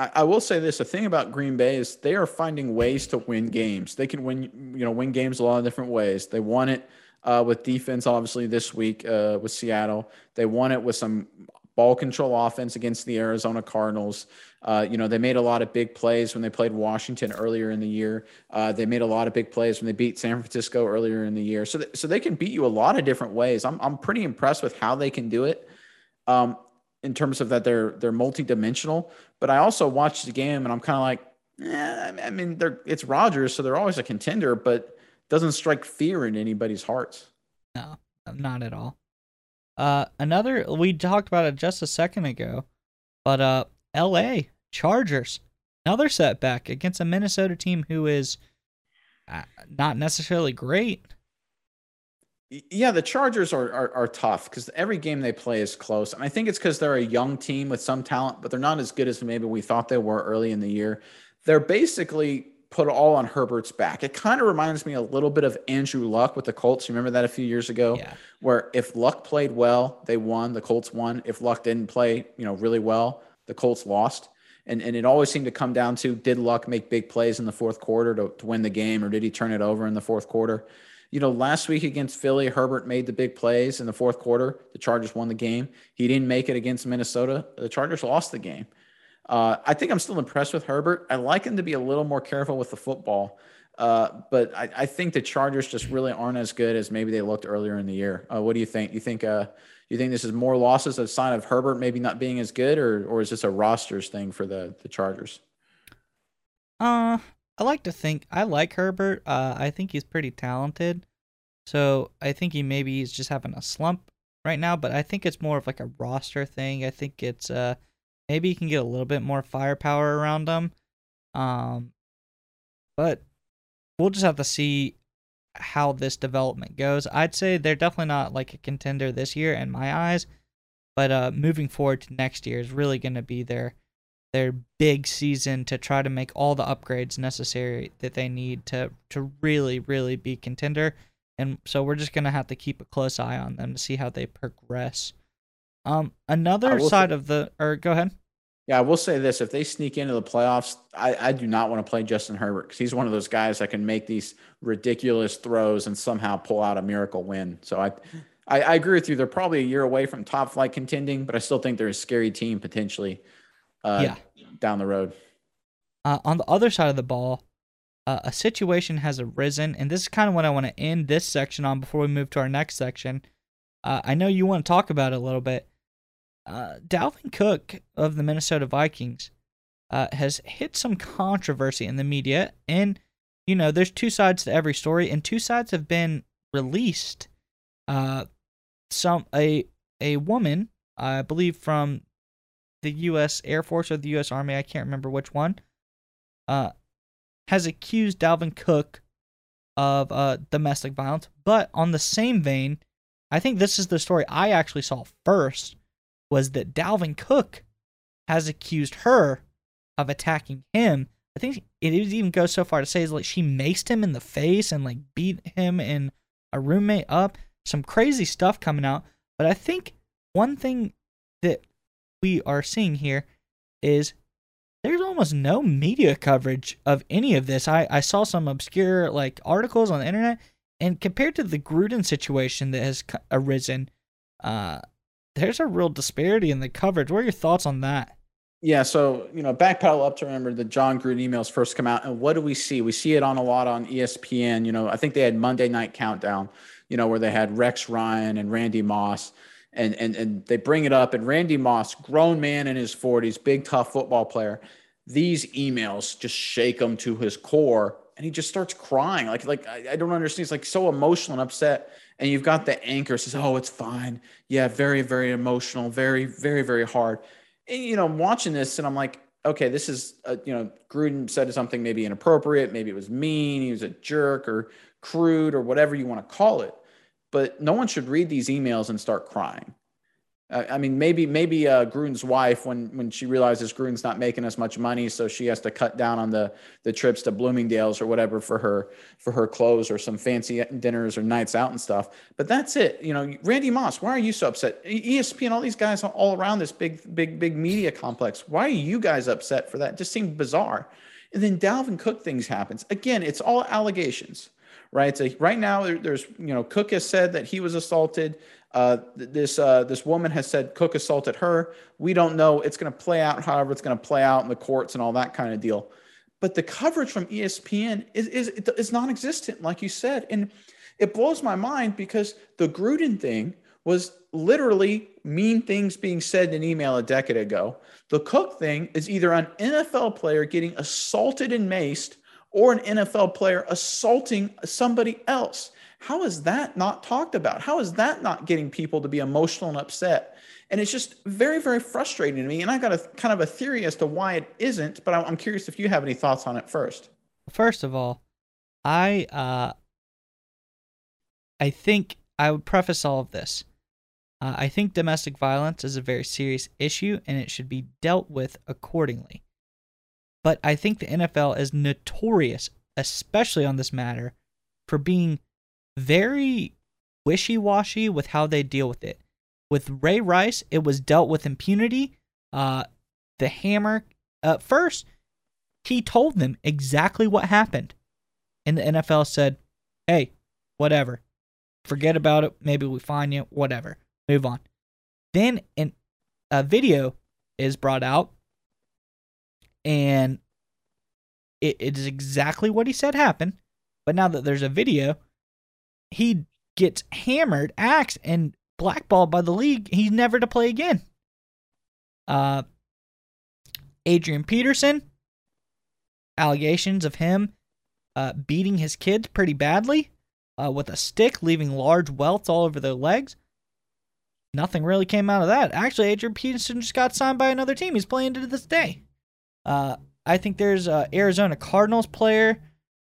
I, I will say this: the thing about Green Bay is they are finding ways to win games. They can win, you know, win games a lot of different ways. They won it uh, with defense, obviously this week uh, with Seattle. They won it with some ball control offense against the Arizona Cardinals. Uh, you know, they made a lot of big plays when they played Washington earlier in the year. Uh, they made a lot of big plays when they beat San Francisco earlier in the year. So, th- so they can beat you a lot of different ways. I'm, I'm pretty impressed with how they can do it. Um, in terms of that they're they're multi-dimensional. But I also watched the game and I'm kind of like, yeah, I mean, they're it's Rodgers, so they're always a contender, but doesn't strike fear in anybody's hearts. No, not at all. Uh, another we talked about it just a second ago, but uh, L.A. Chargers, another setback against a Minnesota team who is uh, not necessarily great. Yeah, the Chargers are are, are tough because every game they play is close, and I think it's because they're a young team with some talent, but they're not as good as maybe we thought they were early in the year. They're basically put all on Herbert's back. It kind of reminds me a little bit of Andrew Luck with the Colts. You remember that a few years ago, yeah. where if Luck played well, they won. The Colts won. If Luck didn't play, you know, really well, the Colts lost. And, and it always seemed to come down to did Luck make big plays in the fourth quarter to, to win the game, or did he turn it over in the fourth quarter? You know, last week against Philly, Herbert made the big plays in the fourth quarter. The Chargers won the game. He didn't make it against Minnesota. The Chargers lost the game. Uh, I think I'm still impressed with Herbert. I like him to be a little more careful with the football. Uh, but I, I, think the Chargers just really aren't as good as maybe they looked earlier in the year. Uh, what do you think? You think uh, you think this is more losses a sign of Herbert maybe not being as good, or or is this a rosters thing for the the Chargers? Uh, I like to think I like Herbert. Uh, I think he's pretty talented. So I think he maybe he's just having a slump right now, but I think it's more of like a roster thing. I think it's uh maybe he can get a little bit more firepower around him. Um, but we'll just have to see how this development goes. I'd say they're definitely not like a contender this year in my eyes, but uh, moving forward to next year is really going to be their their big season to try to make all the upgrades necessary that they need to to really really be contender. And so we're just gonna have to keep a close eye on them to see how they progress. Um another side say, of the or go ahead. Yeah i will say this. If they sneak into the playoffs i, I do not want to play justin herbert because he's one of those guys that can make these ridiculous throws and somehow pull out a miracle win. So i I, I agree with you. They're probably a year away from top flight contending, but I still think they're a scary team potentially uh, yeah. down the road. Uh, on the other side of the ball, uh, a situation has arisen, and this is kind of what I want to end this section on before we move to our next section. Uh, I know you want to talk about it a little bit. Uh, Dalvin Cook of the Minnesota Vikings uh, has hit some controversy in the media, and you know, there's two sides to every story, and two sides have been released. Uh, some a a woman, I believe from the U.S. Air Force or the U.S. Army, I can't remember which one, uh, has accused Dalvin Cook of uh, domestic violence. But on the same vein, I think this is the story I actually saw first was that Dalvin Cook has accused her of attacking him. I think it even goes so far to say is like she maced him in the face and like beat him and a roommate up. Some crazy stuff coming out. But I think one thing that we are seeing here is there's almost no media coverage of any of this. I, I saw some obscure like articles on the internet, and compared to the Gruden situation that has arisen, uh, there's a real disparity in the coverage. What are your thoughts on that? Yeah, so you know, backpedal up to remember the Jon Gruden emails first come out, and what do we see? We see it on a lot on ESPN. You know, I think they had Monday Night Countdown. You know, where they had Rex Ryan and Randy Moss, and and and they bring it up, and Randy Moss, grown man in his 40s, big tough football player. These emails just shake him to his core, and he just starts crying. Like like I, I don't understand. He's like so emotional and upset. And you've got the anchor says, "Oh, it's fine. Yeah, very very emotional, very very very hard." and, you know, I'm watching this and I'm like, okay, this is, you know, Gruden said something maybe inappropriate, maybe it was mean, he was a jerk or crude or whatever you want to call it. But no one should read these emails and start crying. I mean, maybe maybe uh, Gruden's wife, when when she realizes Gruden's not making as much money, so she has to cut down on the the trips to Bloomingdale's or whatever for her for her clothes or some fancy dinners or nights out and stuff. But that's it. You know, Randy Moss, why are you so upset? ESPN, all these guys all around this big big big media complex. Why are you guys upset for that? It just seemed bizarre. And then Dalvin Cook things happens again. It's all allegations right? So right now, there's you know Cook has said that he was assaulted. Uh, this uh, this woman has said Cook assaulted her. We don't know. It's going to play out however it's going to play out in the courts and all that kind of deal. But the coverage from ESPN is is is non-existent, like you said, and it blows my mind because the Gruden thing was literally mean things being said in an email a decade ago. The Cook thing is either an NFL player getting assaulted and maced or an NFL player assaulting somebody else. How is that not talked about? How is that not getting people to be emotional and upset? And it's just very, very frustrating to me. And I got a kind of a theory as to why it isn't, but I'm curious if you have any thoughts on it first. First of all, I uh, I think I would preface all of this. Uh, I think domestic violence is a very serious issue and it should be dealt with accordingly. But I think the NFL is notorious, especially on this matter, for being very wishy washy with how they deal with it. With Ray Rice, it was dealt with impunity. Uh, the hammer, uh, first, he told them exactly what happened. And the NFL said, hey, whatever. Forget about it. Maybe we find you. Whatever. Move on. Then an, a video is brought out, and it, it is exactly what he said happened. But now that there's a video, he gets hammered, axed, and blackballed by the league. He's never to play again. Uh, Adrian Peterson, allegations of him uh, beating his kids pretty badly uh, with a stick, leaving large welts all over their legs. Nothing really came out of that. Actually, Adrian Peterson just got signed by another team. He's playing to this day. Uh, I think there's a Arizona Cardinals player.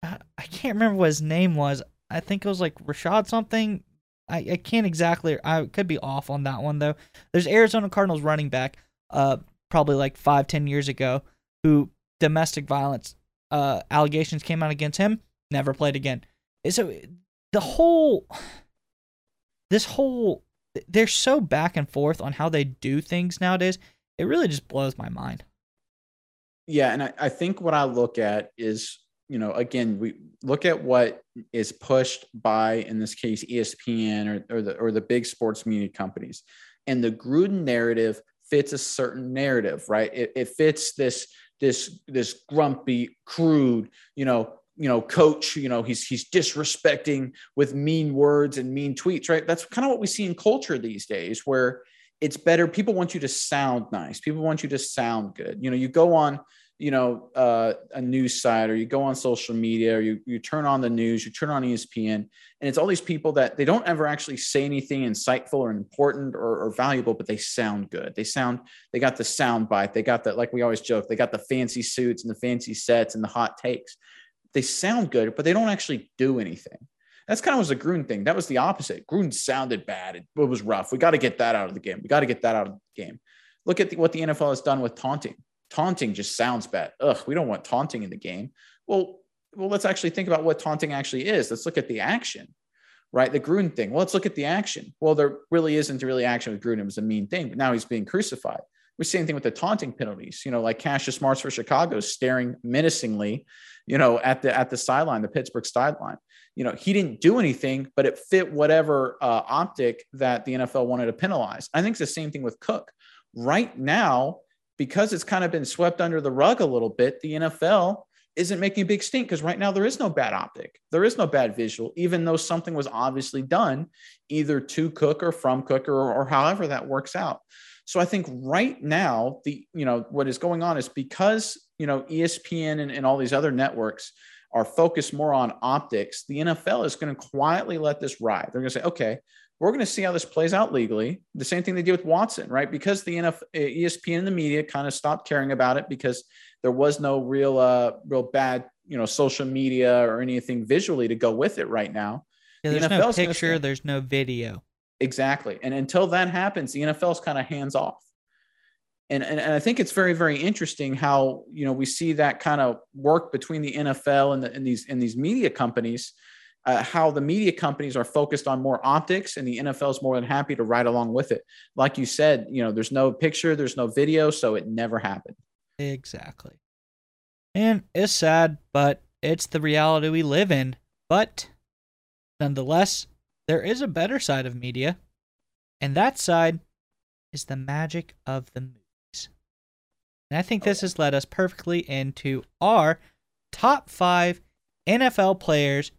Uh, I can't remember what his name was. I think it was like Rashad something. I, I can't exactly. I could be off on that one though. There's Arizona Cardinals running back, uh, probably like five ten years ago, who domestic violence uh allegations came out against him. Never played again. So the whole, this whole, they're so back and forth on how they do things nowadays. It really just blows my mind. Yeah, and I, I think what I look at is you know, again, we look at what is pushed by, in this case, ESPN or, or the or the big sports media companies, and the Gruden narrative fits a certain narrative, right? It, it fits this this this grumpy, crude, you know, you know, coach, you know, he's he's disrespecting with mean words and mean tweets, right? That's kind of what we see in culture these days, where it's better. People want you to sound nice. People want you to sound good. You know, you go on you know uh, a news site or you go on social media or you, you turn on the news you turn on espn and it's all these people that they don't ever actually say anything insightful or important or, or valuable but they sound good they sound they got the sound bite they got that like we always joke they got the fancy suits and the fancy sets and the hot takes they sound good but they don't actually do anything that's kind of was a Gruden thing. That was the opposite. Gruden sounded bad. It, it was rough. We got to get that out of the game. We got to get that out of the game. Look at the, what the NFL has done with taunting taunting just sounds bad. Ugh, we don't want taunting in the game. Well, well, let's actually think about what taunting actually is. Let's look at the action, right? The Gruden thing. Well, let's look at the action. Well, there really isn't really action with Gruden. It was a mean thing, but now he's being crucified. the same thing with the taunting penalties. You know, like Cassius Marsh for Chicago staring menacingly, you know, at the at the sideline, the Pittsburgh sideline. You know, he didn't do anything, but it fit whatever uh, optic that the NFL wanted to penalize. I think it's the same thing with Cook. Right now, because it's kind of been swept under the rug a little bit, the NFL isn't making a big stink because right now there is no bad optic. There is no bad visual, even though something was obviously done either to Cook or from Cook or, or however that works out. So I think right now, the you know what is going on is because you know ESPN and, and all these other networks are focused more on optics, the NFL is going to quietly let this ride. They're going to say, okay, we're going to see how this plays out legally. The same thing they did with Watson, right? Because the NFL, ESPN and the media kind of stopped caring about it because there was no real, uh, real bad, you know, social media or anything visually to go with it right now. Yeah, there's the no picture, there's no video. Exactly. And until that happens, the NFL is kind of hands off. And, and, and I think it's very, very interesting how, you know, we see that kind of work between the NFL and, the, and these, and these media companies uh, how the media companies are focused on more optics and the NFL is more than happy to ride along with it. Like you said, you know, there's no picture, there's no video, so it never happened. Exactly. And it's sad, but it's the reality we live in. But nonetheless, there is a better side of media, and that side is the magic of the. And I think this has led us perfectly into our top five NFL players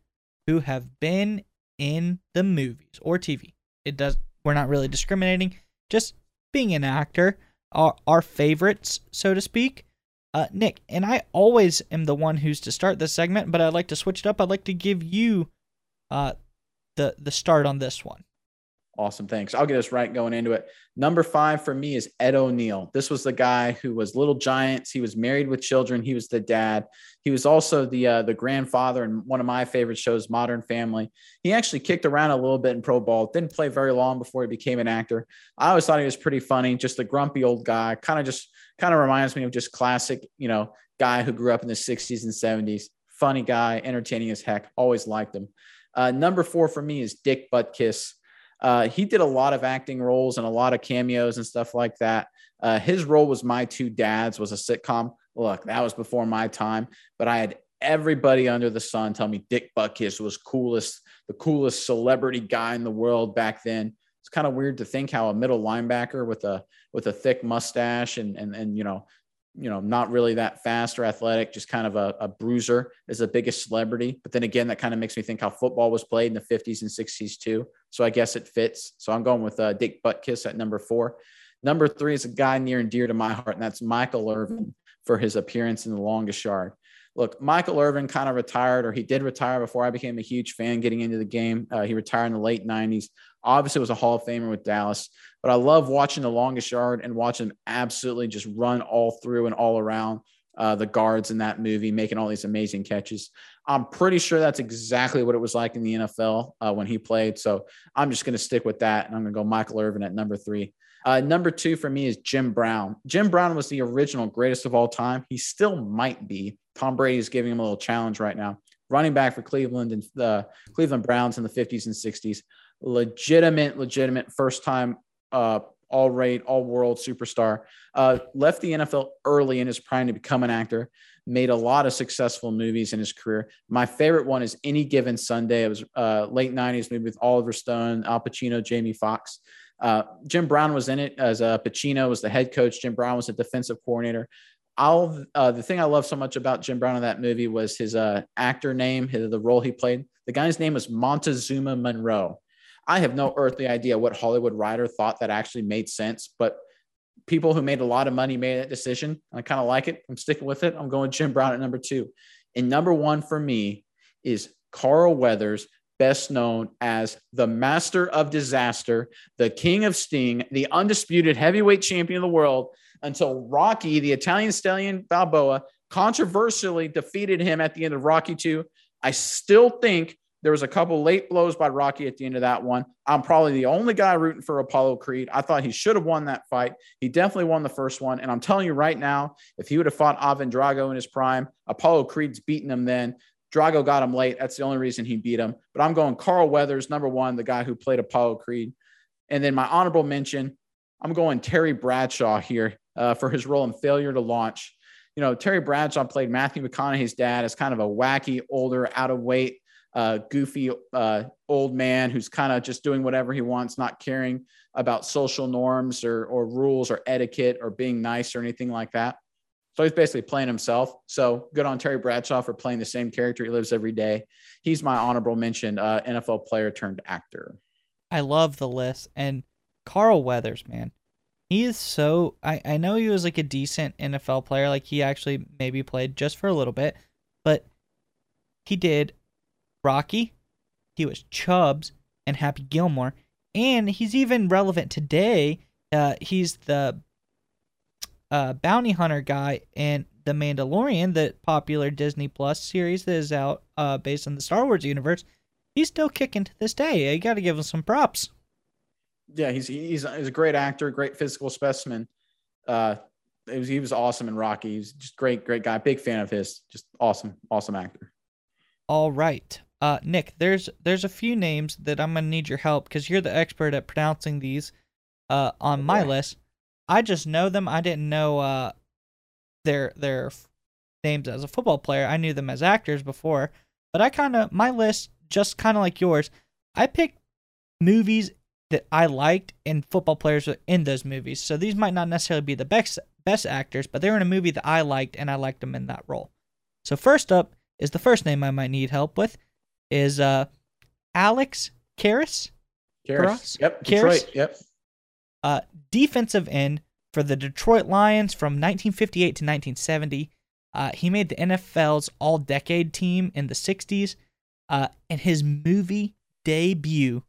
who have been in the movies or TV. It does we're not really discriminating, just being an actor, our, our favorites, so to speak. Uh, Nick, and I always am the one who's to start this segment, but I'd like to switch it up. I'd like to give you uh, the the start on this one. Awesome. Thanks. I'll get us right going into it. Number five for me is Ed O'Neill. This was the guy who was Little Giants. He was married with children. He was the dad. He was also the uh, the grandfather in one of my favorite shows, Modern Family. He actually kicked around a little bit in pro ball. Didn't play very long before he became an actor. I always thought he was pretty funny. Just a grumpy old guy. Kind of just kind of reminds me of just classic, you know, guy who grew up in the 60s and 70s. Funny guy, entertaining as heck. Always liked him. Uh, number four for me is Dick Butkus. Uh, he did a lot of acting roles and a lot of cameos and stuff like that. Uh, his role was My Two Dads was a sitcom. Look, that was before my time, but I had everybody under the sun tell me Dick Butkus was coolest, the coolest celebrity guy in the world back then. It's kind of weird to think how a middle linebacker with a with a thick mustache and and and you know you know, not really that fast or athletic, just kind of a, a bruiser is the biggest celebrity. But then again, that kind of makes me think how football was played in the 50s and 60s too. So I guess it fits. So I'm going with uh, Dick Butkus at number four. Number three is a guy near and dear to my heart, and that's Michael Irvin for his appearance in The Longest Yard. Look, Michael Irvin kind of retired, or he did retire before I became a huge fan getting into the game. Uh, he retired in the late 90s. Obviously, was a Hall of Famer with Dallas, but I love watching the longest yard and watching him absolutely just run all through and all around uh, the guards in that movie, making all these amazing catches. I'm pretty sure that's exactly what it was like in the NFL uh, when he played. So I'm just going to stick with that. And I'm going to go Michael Irvin at number three. Uh, number two for me is Jim Brown. Jim Brown was the original greatest of all time. He still might be. Tom Brady is giving him a little challenge right now. Running back for Cleveland and the Cleveland Browns in the 50s and 60s legitimate, legitimate first time uh, all all world superstar. Uh, left the NFL early in his prime to become an actor. Made a lot of successful movies in his career. My favorite one is Any Given Sunday. It was uh, late '90s movie with Oliver Stone, Al Pacino, Jamie Foxx. Uh, Jim Brown was in it as uh, Pacino was the head coach. Jim Brown was a defensive coordinator. I'll, uh, the thing I love so much about Jim Brown in that movie was his uh, actor name, his, the role he played. The guy's name was Montezuma Monroe. I have no earthly idea what Hollywood writer thought that actually made sense, but people who made a lot of money made that decision. And I kind of like it. I'm sticking with it. I'm going Jim Brown at number two. And number one for me is Carl Weathers, best known as the master of disaster, the king of sting, the undisputed heavyweight champion of the world until Rocky, the Italian stallion Balboa, controversially defeated him at the end of Rocky 2. I still think there was a couple late blows by Rocky at the end of that one. I'm probably the only guy rooting for Apollo Creed. I thought he should have won that fight. He definitely won the first one. And I'm telling you right now, if he would have fought Ivan Drago in his prime, Apollo Creed's beaten him then. Drago got him late. That's the only reason he beat him. But I'm going Carl Weathers, number one, the guy who played Apollo Creed. And then my honorable mention, I'm going Terry Bradshaw here. uh, for his role in failure to launch. You know, Terry Bradshaw played Matthew McConaughey's dad as kind of a wacky, older, out of weight, uh, goofy uh, old man who's kind of just doing whatever he wants, not caring about social norms or, or rules or etiquette or being nice or anything like that. So he's basically playing himself. So good on Terry Bradshaw for playing the same character he lives every day. He's my honorable mention, uh, NFL player turned actor. I love the list. And Carl Weathers, man, he is so. I, I know he was like a decent NFL player. Like he actually maybe played just for a little bit, but he did Rocky, he was Chubbs and Happy Gilmore. And he's even relevant today. Uh, he's the uh, bounty hunter guy in The Mandalorian, the popular Disney Plus series that is out uh, based on the Star Wars universe. He's still kicking to this day. You got to give him some props. Yeah, he's, he's he's a great actor, great physical specimen. Uh, was, he was awesome in Rocky. He's just great, great guy. Big fan of his. Just awesome, awesome actor. All right, uh, Nick. There's there's a few names that I'm gonna need your help because you're the expert at pronouncing these. Uh, on my list, I just know them. I didn't know uh, their their names as a football player. I knew them as actors before, but I kind of my list just kind of like yours. I picked movies that I liked and football players in those movies. So these might not necessarily be the best best actors, but they're in a movie that I liked and I liked them in that role. So first up is the first name I might need help with is uh Alex Karras. Karras. Yep. Detroit. Yep uh, defensive end for the Detroit Lions from 1958 to 1970. Uh, he made the NFL's All Decade team in the 60s, uh, and his movie debut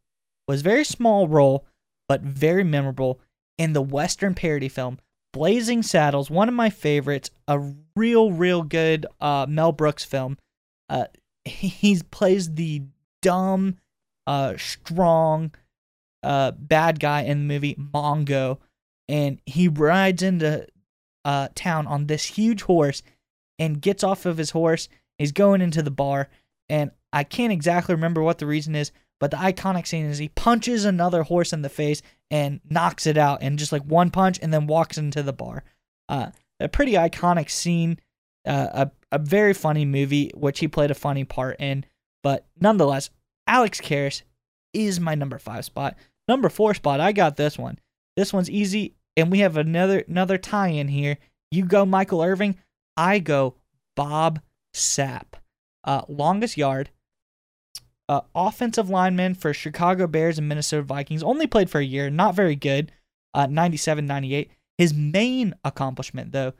was very small role, but very memorable in the Western parody film Blazing Saddles, one of my favorites, a real, real good uh, Mel Brooks film. He plays the dumb, uh, strong, uh, bad guy in the movie Mongo, and he rides into uh, town on this huge horse and gets off of his horse. He's going into the bar, and I can't exactly remember what the reason is, but the iconic scene is he punches another horse in the face and knocks it out, and just like one punch, and then walks into the bar. Uh, a pretty iconic scene, uh, a a very funny movie, which he played a funny part in. But nonetheless, Alex Karras is my number five spot. Number four spot, I got this one. This one's easy, and we have another another tie in here. You go Michael Irving, I go Bob Sapp. Uh, longest yard, uh, offensive lineman for Chicago Bears and Minnesota Vikings. Only played for a year, not very good. Uh, 97 98. His main accomplishment, though,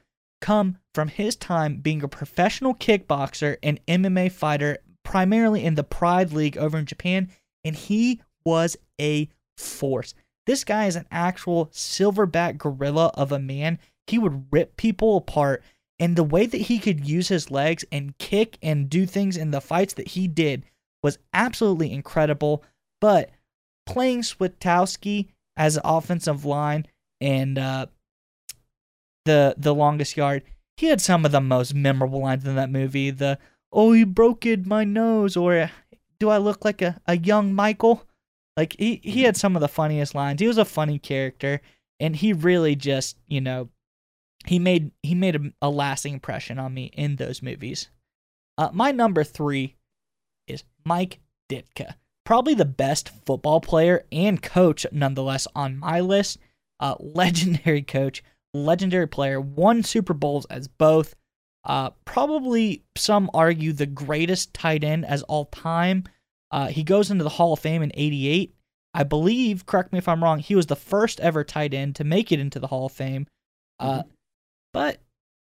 come from his time being a professional kickboxer and MMA fighter, primarily in the Pride League over in Japan, and he was a force. This guy is an actual silverback gorilla of a man. He would rip people apart. And the way that he could use his legs and kick and do things in the fights that he did was absolutely incredible. But playing Switowski as offensive line and uh, the the longest yard, he had some of the most memorable lines in that movie. The oh, you broke it, my nose, or do I look like a, a young Michael? Like he he had some of the funniest lines. He was a funny character, and he really just you know he made he made a, a lasting impression on me in those movies. Uh, my number three is Mike Ditka, probably the best football player and coach, nonetheless, on my list. Uh, legendary coach, legendary player, won Super Bowls as both. Uh, probably some argue the greatest tight end as all time. Uh, he goes into the Hall of Fame in 88. I believe, correct me if I'm wrong, he was the first ever tight end to make it into the Hall of Fame. Uh, mm-hmm. But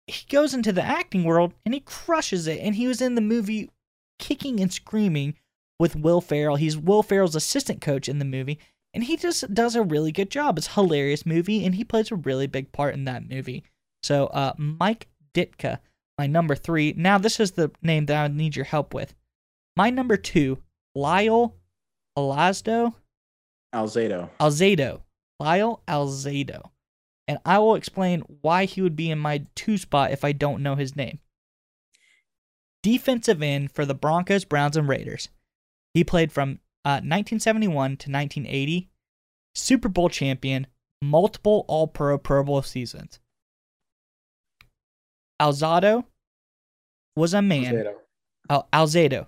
he goes into the acting world and he crushes it. And he was in the movie Kicking and Screaming with Will Ferrell. He's Will Ferrell's assistant coach in the movie. And he just does a really good job. It's a hilarious movie, and he plays a really big part in that movie. So, uh, Mike Ditka, my number three. Now, this is the name that I need your help with. My number two Lyle Alazdo. Alzado. Alzado. Lyle Alzado. And I will explain why he would be in my two spot if I don't know his name. Defensive end for the Broncos, Browns, and Raiders. He played from uh, 1971 to 1980. Super Bowl champion, multiple All Pro Pro Bowl seasons. Alzado was a man. Al- Alzado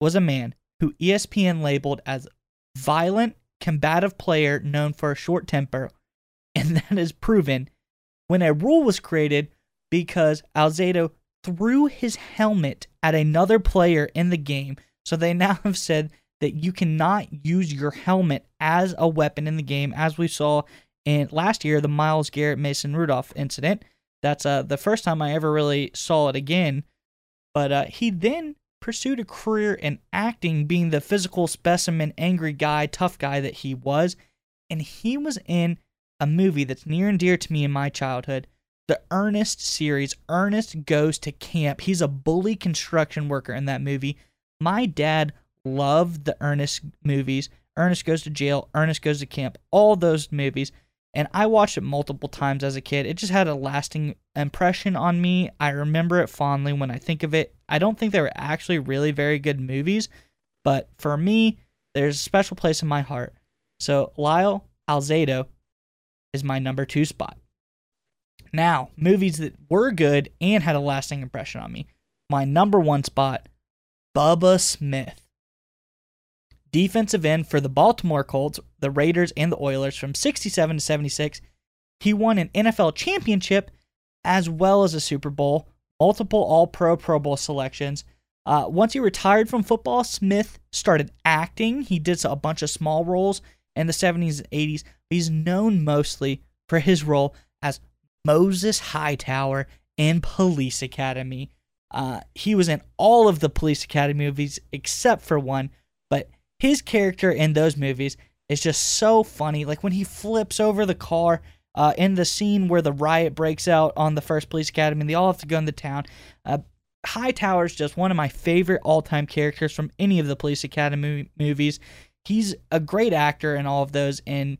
was a man who ESPN labeled as violent, combative player known for a short temper, and that is proven when a rule was created because Alzado threw his helmet at another player in the game. So they now have said that you cannot use your helmet as a weapon in the game, as we saw in last year, the Myles Garrett Mason Rudolph incident. That's uh, the first time I ever really saw it again. But uh, he then pursued a career in acting, being the physical specimen, angry guy, tough guy that he was. And he was in a movie that's near and dear to me in my childhood the Ernest series. Ernest goes to camp. He's a bully construction worker in that movie. My dad loved the Ernest movies. Ernest goes to jail, Ernest goes to camp, all those movies. And I watched it multiple times as a kid. It just had a lasting impression on me. I remember it fondly when I think of it. I don't think they were actually really very good movies, but for me, there's a special place in my heart. So Lyle Alzado is my number two spot. Now, movies that were good and had a lasting impression on me. My number one spot, Bubba Smith. Defensive end for the Baltimore Colts, the Raiders, and the Oilers from 67 to 76. He won an NFL championship as well as a Super Bowl, multiple All Pro Pro Bowl selections. Uh, once he retired from football, Smith started acting. He did a bunch of small roles in the 70s and 80s. He's known mostly for his role as Moses Hightower in Police Academy. Uh, he was in all of the Police Academy movies except for one, his character in those movies is just so funny. Like when he flips over the car uh, in the scene where the riot breaks out on the first Police Academy, and they all have to go into town. Uh, Hightower is just one of my favorite all-time characters from any of the Police Academy movies. He's a great actor in all of those, and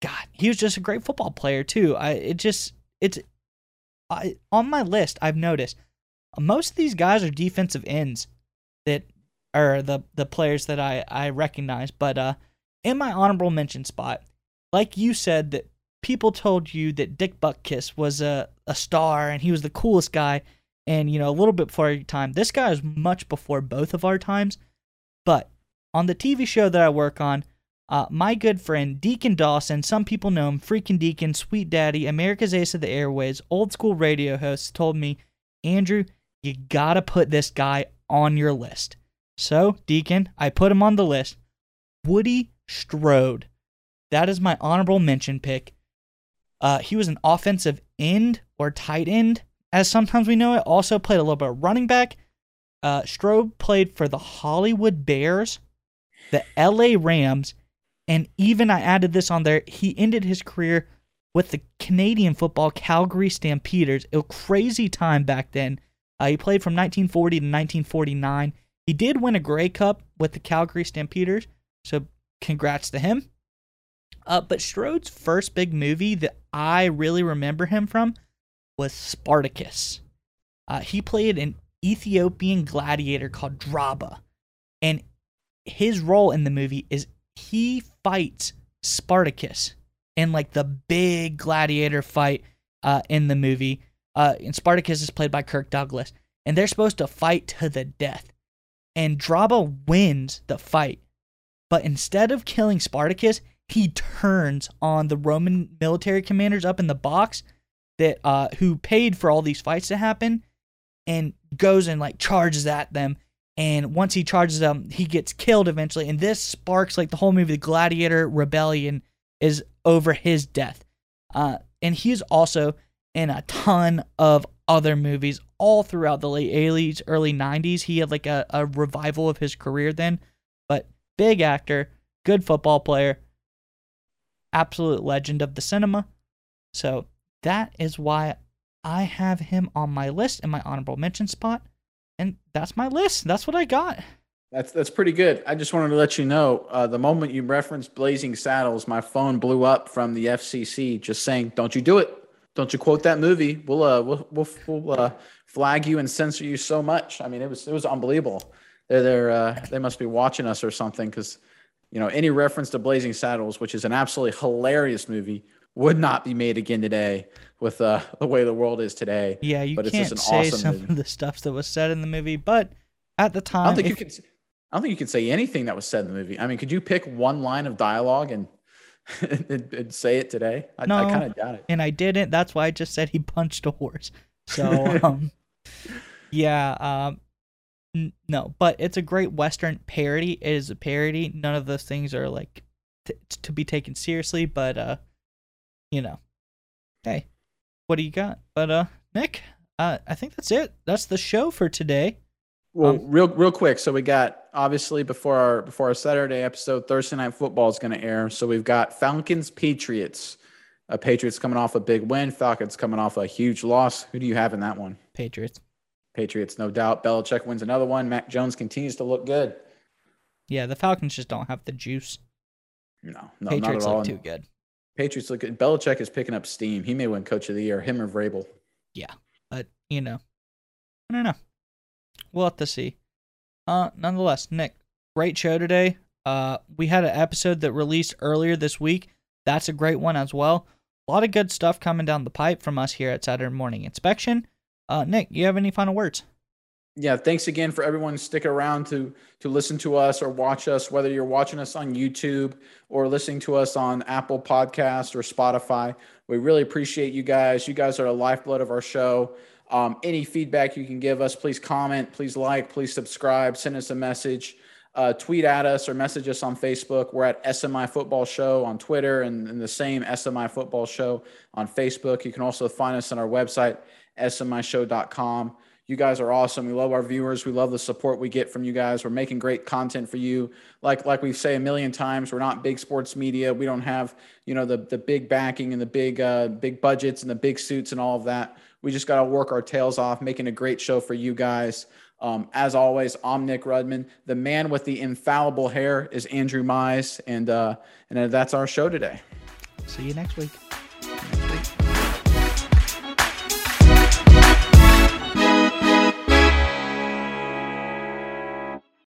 God, he was just a great football player too. I it just it's I on my list. I've noticed most of these guys are defensive ends that are the the players that I I recognize. But uh, in my honorable mention spot, like you said that people told you that Dick Butkus was a a star and he was the coolest guy, and you know a little bit before your time. This guy is much before both of our times, but on the TV show that I work on. Uh, my good friend Deacon Dawson, some people know him, freaking Deacon, Sweet Daddy, America's Ace of the Airways, old school radio host, told me, Andrew, you gotta put this guy on your list. So, Deacon, I put him on the list. Woody Strode. That is my honorable mention pick. Uh, he was an offensive end or tight end, as sometimes we know it. Also played a little bit of running back. Uh, Strode played for the Hollywood Bears, the LA Rams, and even I added this on there. He ended his career with the Canadian football Calgary Stampeders. A crazy time back then. Uh, he played from 1940 to 1949. He did win a Grey Cup with the Calgary Stampeders, so congrats to him. Uh, but Strode's first big movie that I really remember him from was Spartacus. Uh, he played an Ethiopian gladiator called Draba, and his role in the movie is he fights Spartacus in like the big gladiator fight uh, in the movie. Uh, and Spartacus is played by Kirk Douglas, and they're supposed to fight to the death. And Draba wins the fight, but instead of killing Spartacus, he turns on the Roman military commanders up in the box that uh, who paid for all these fights to happen, and goes and like charges at them. And once he charges them, he gets killed eventually. And this sparks like the whole movie. The Gladiator Rebellion is over his death. Uh, and he's also in a ton of other movies all throughout the late 80s, early 90s. He had like a, a revival of his career then. But big actor, good football player, absolute legend of the cinema. So that is why I have him on my list in my honorable mention spot. And that's my list. That's what I got. That's that's pretty good. I just wanted to let you know uh, the moment you referenced Blazing Saddles, my phone blew up from the FCC just saying, "Don't you do it? Don't you quote that movie? We'll uh we'll we'll, we'll uh, flag you and censor you so much." I mean, it was it was unbelievable. They're they're uh, they must be watching us or something because you know any reference to Blazing Saddles, which is an absolutely hilarious movie, would not be made again today with uh, the way the world is today. Yeah, you but can't say awesome some movie. of the stuff that was said in the movie, but at the time, I don't think if, you can. I don't think you can say anything that was said in the movie. I mean, could you pick one line of dialogue and and, and say it today? I, no, I kind of doubt it. And I didn't. That's why I just said he punched a horse. So, um, yeah, um, n- no, but it's a great Western parody. It is a parody. None of those things are like t- to be taken seriously, but uh, you know, hey, what do you got? But uh, Nick, uh, I think that's it. That's the show for today. Well, um, real real quick. So we got obviously before our before our Saturday episode, Thursday night football is going to air. So we've got Falcons Patriots. Uh, Patriots coming off a big win. Falcons coming off a huge loss. Who do you have in that one? Patriots. Patriots, no doubt. Belichick wins another one. Mac Jones continues to look good. Yeah, the Falcons just don't have the juice. No, no, Patriots not at all. look too good. Patriots look good. Belichick is picking up steam. He may win Coach of the Year. Him or Vrabel. Yeah, but you know, I don't know. We'll have to see. Uh, nonetheless, Nick, great show today. Uh, we had an episode that released earlier this week. That's a great one as well. A lot of good stuff coming down the pipe from us here at Saturday Morning Inspection. Uh, Nick, you have any final words? Yeah, thanks again for everyone sticking around to to listen to us or watch us, whether you're watching us on YouTube or listening to us on Apple Podcast or Spotify. We really appreciate you guys. You guys are the lifeblood of our show. Um, any feedback you can give us, please comment, please like, please subscribe, send us a message, uh, tweet at us or message us on Facebook. We're at SMI Football Show on Twitter and, and the same SMI Football Show on Facebook. You can also find us on our website, smishow.com. You guys are awesome. We love our viewers. We love the support we get from you guys. We're making great content for you. Like like we say a million times, we're not big sports media. We don't have you know the the big backing and the big uh, big budgets and the big suits and all of that. We just got to work our tails off, making a great show for you guys. Um, as always, I'm Nick Rudman. The man with the infallible hair is Andrew Mize, and uh, and that's our show today. See you next week.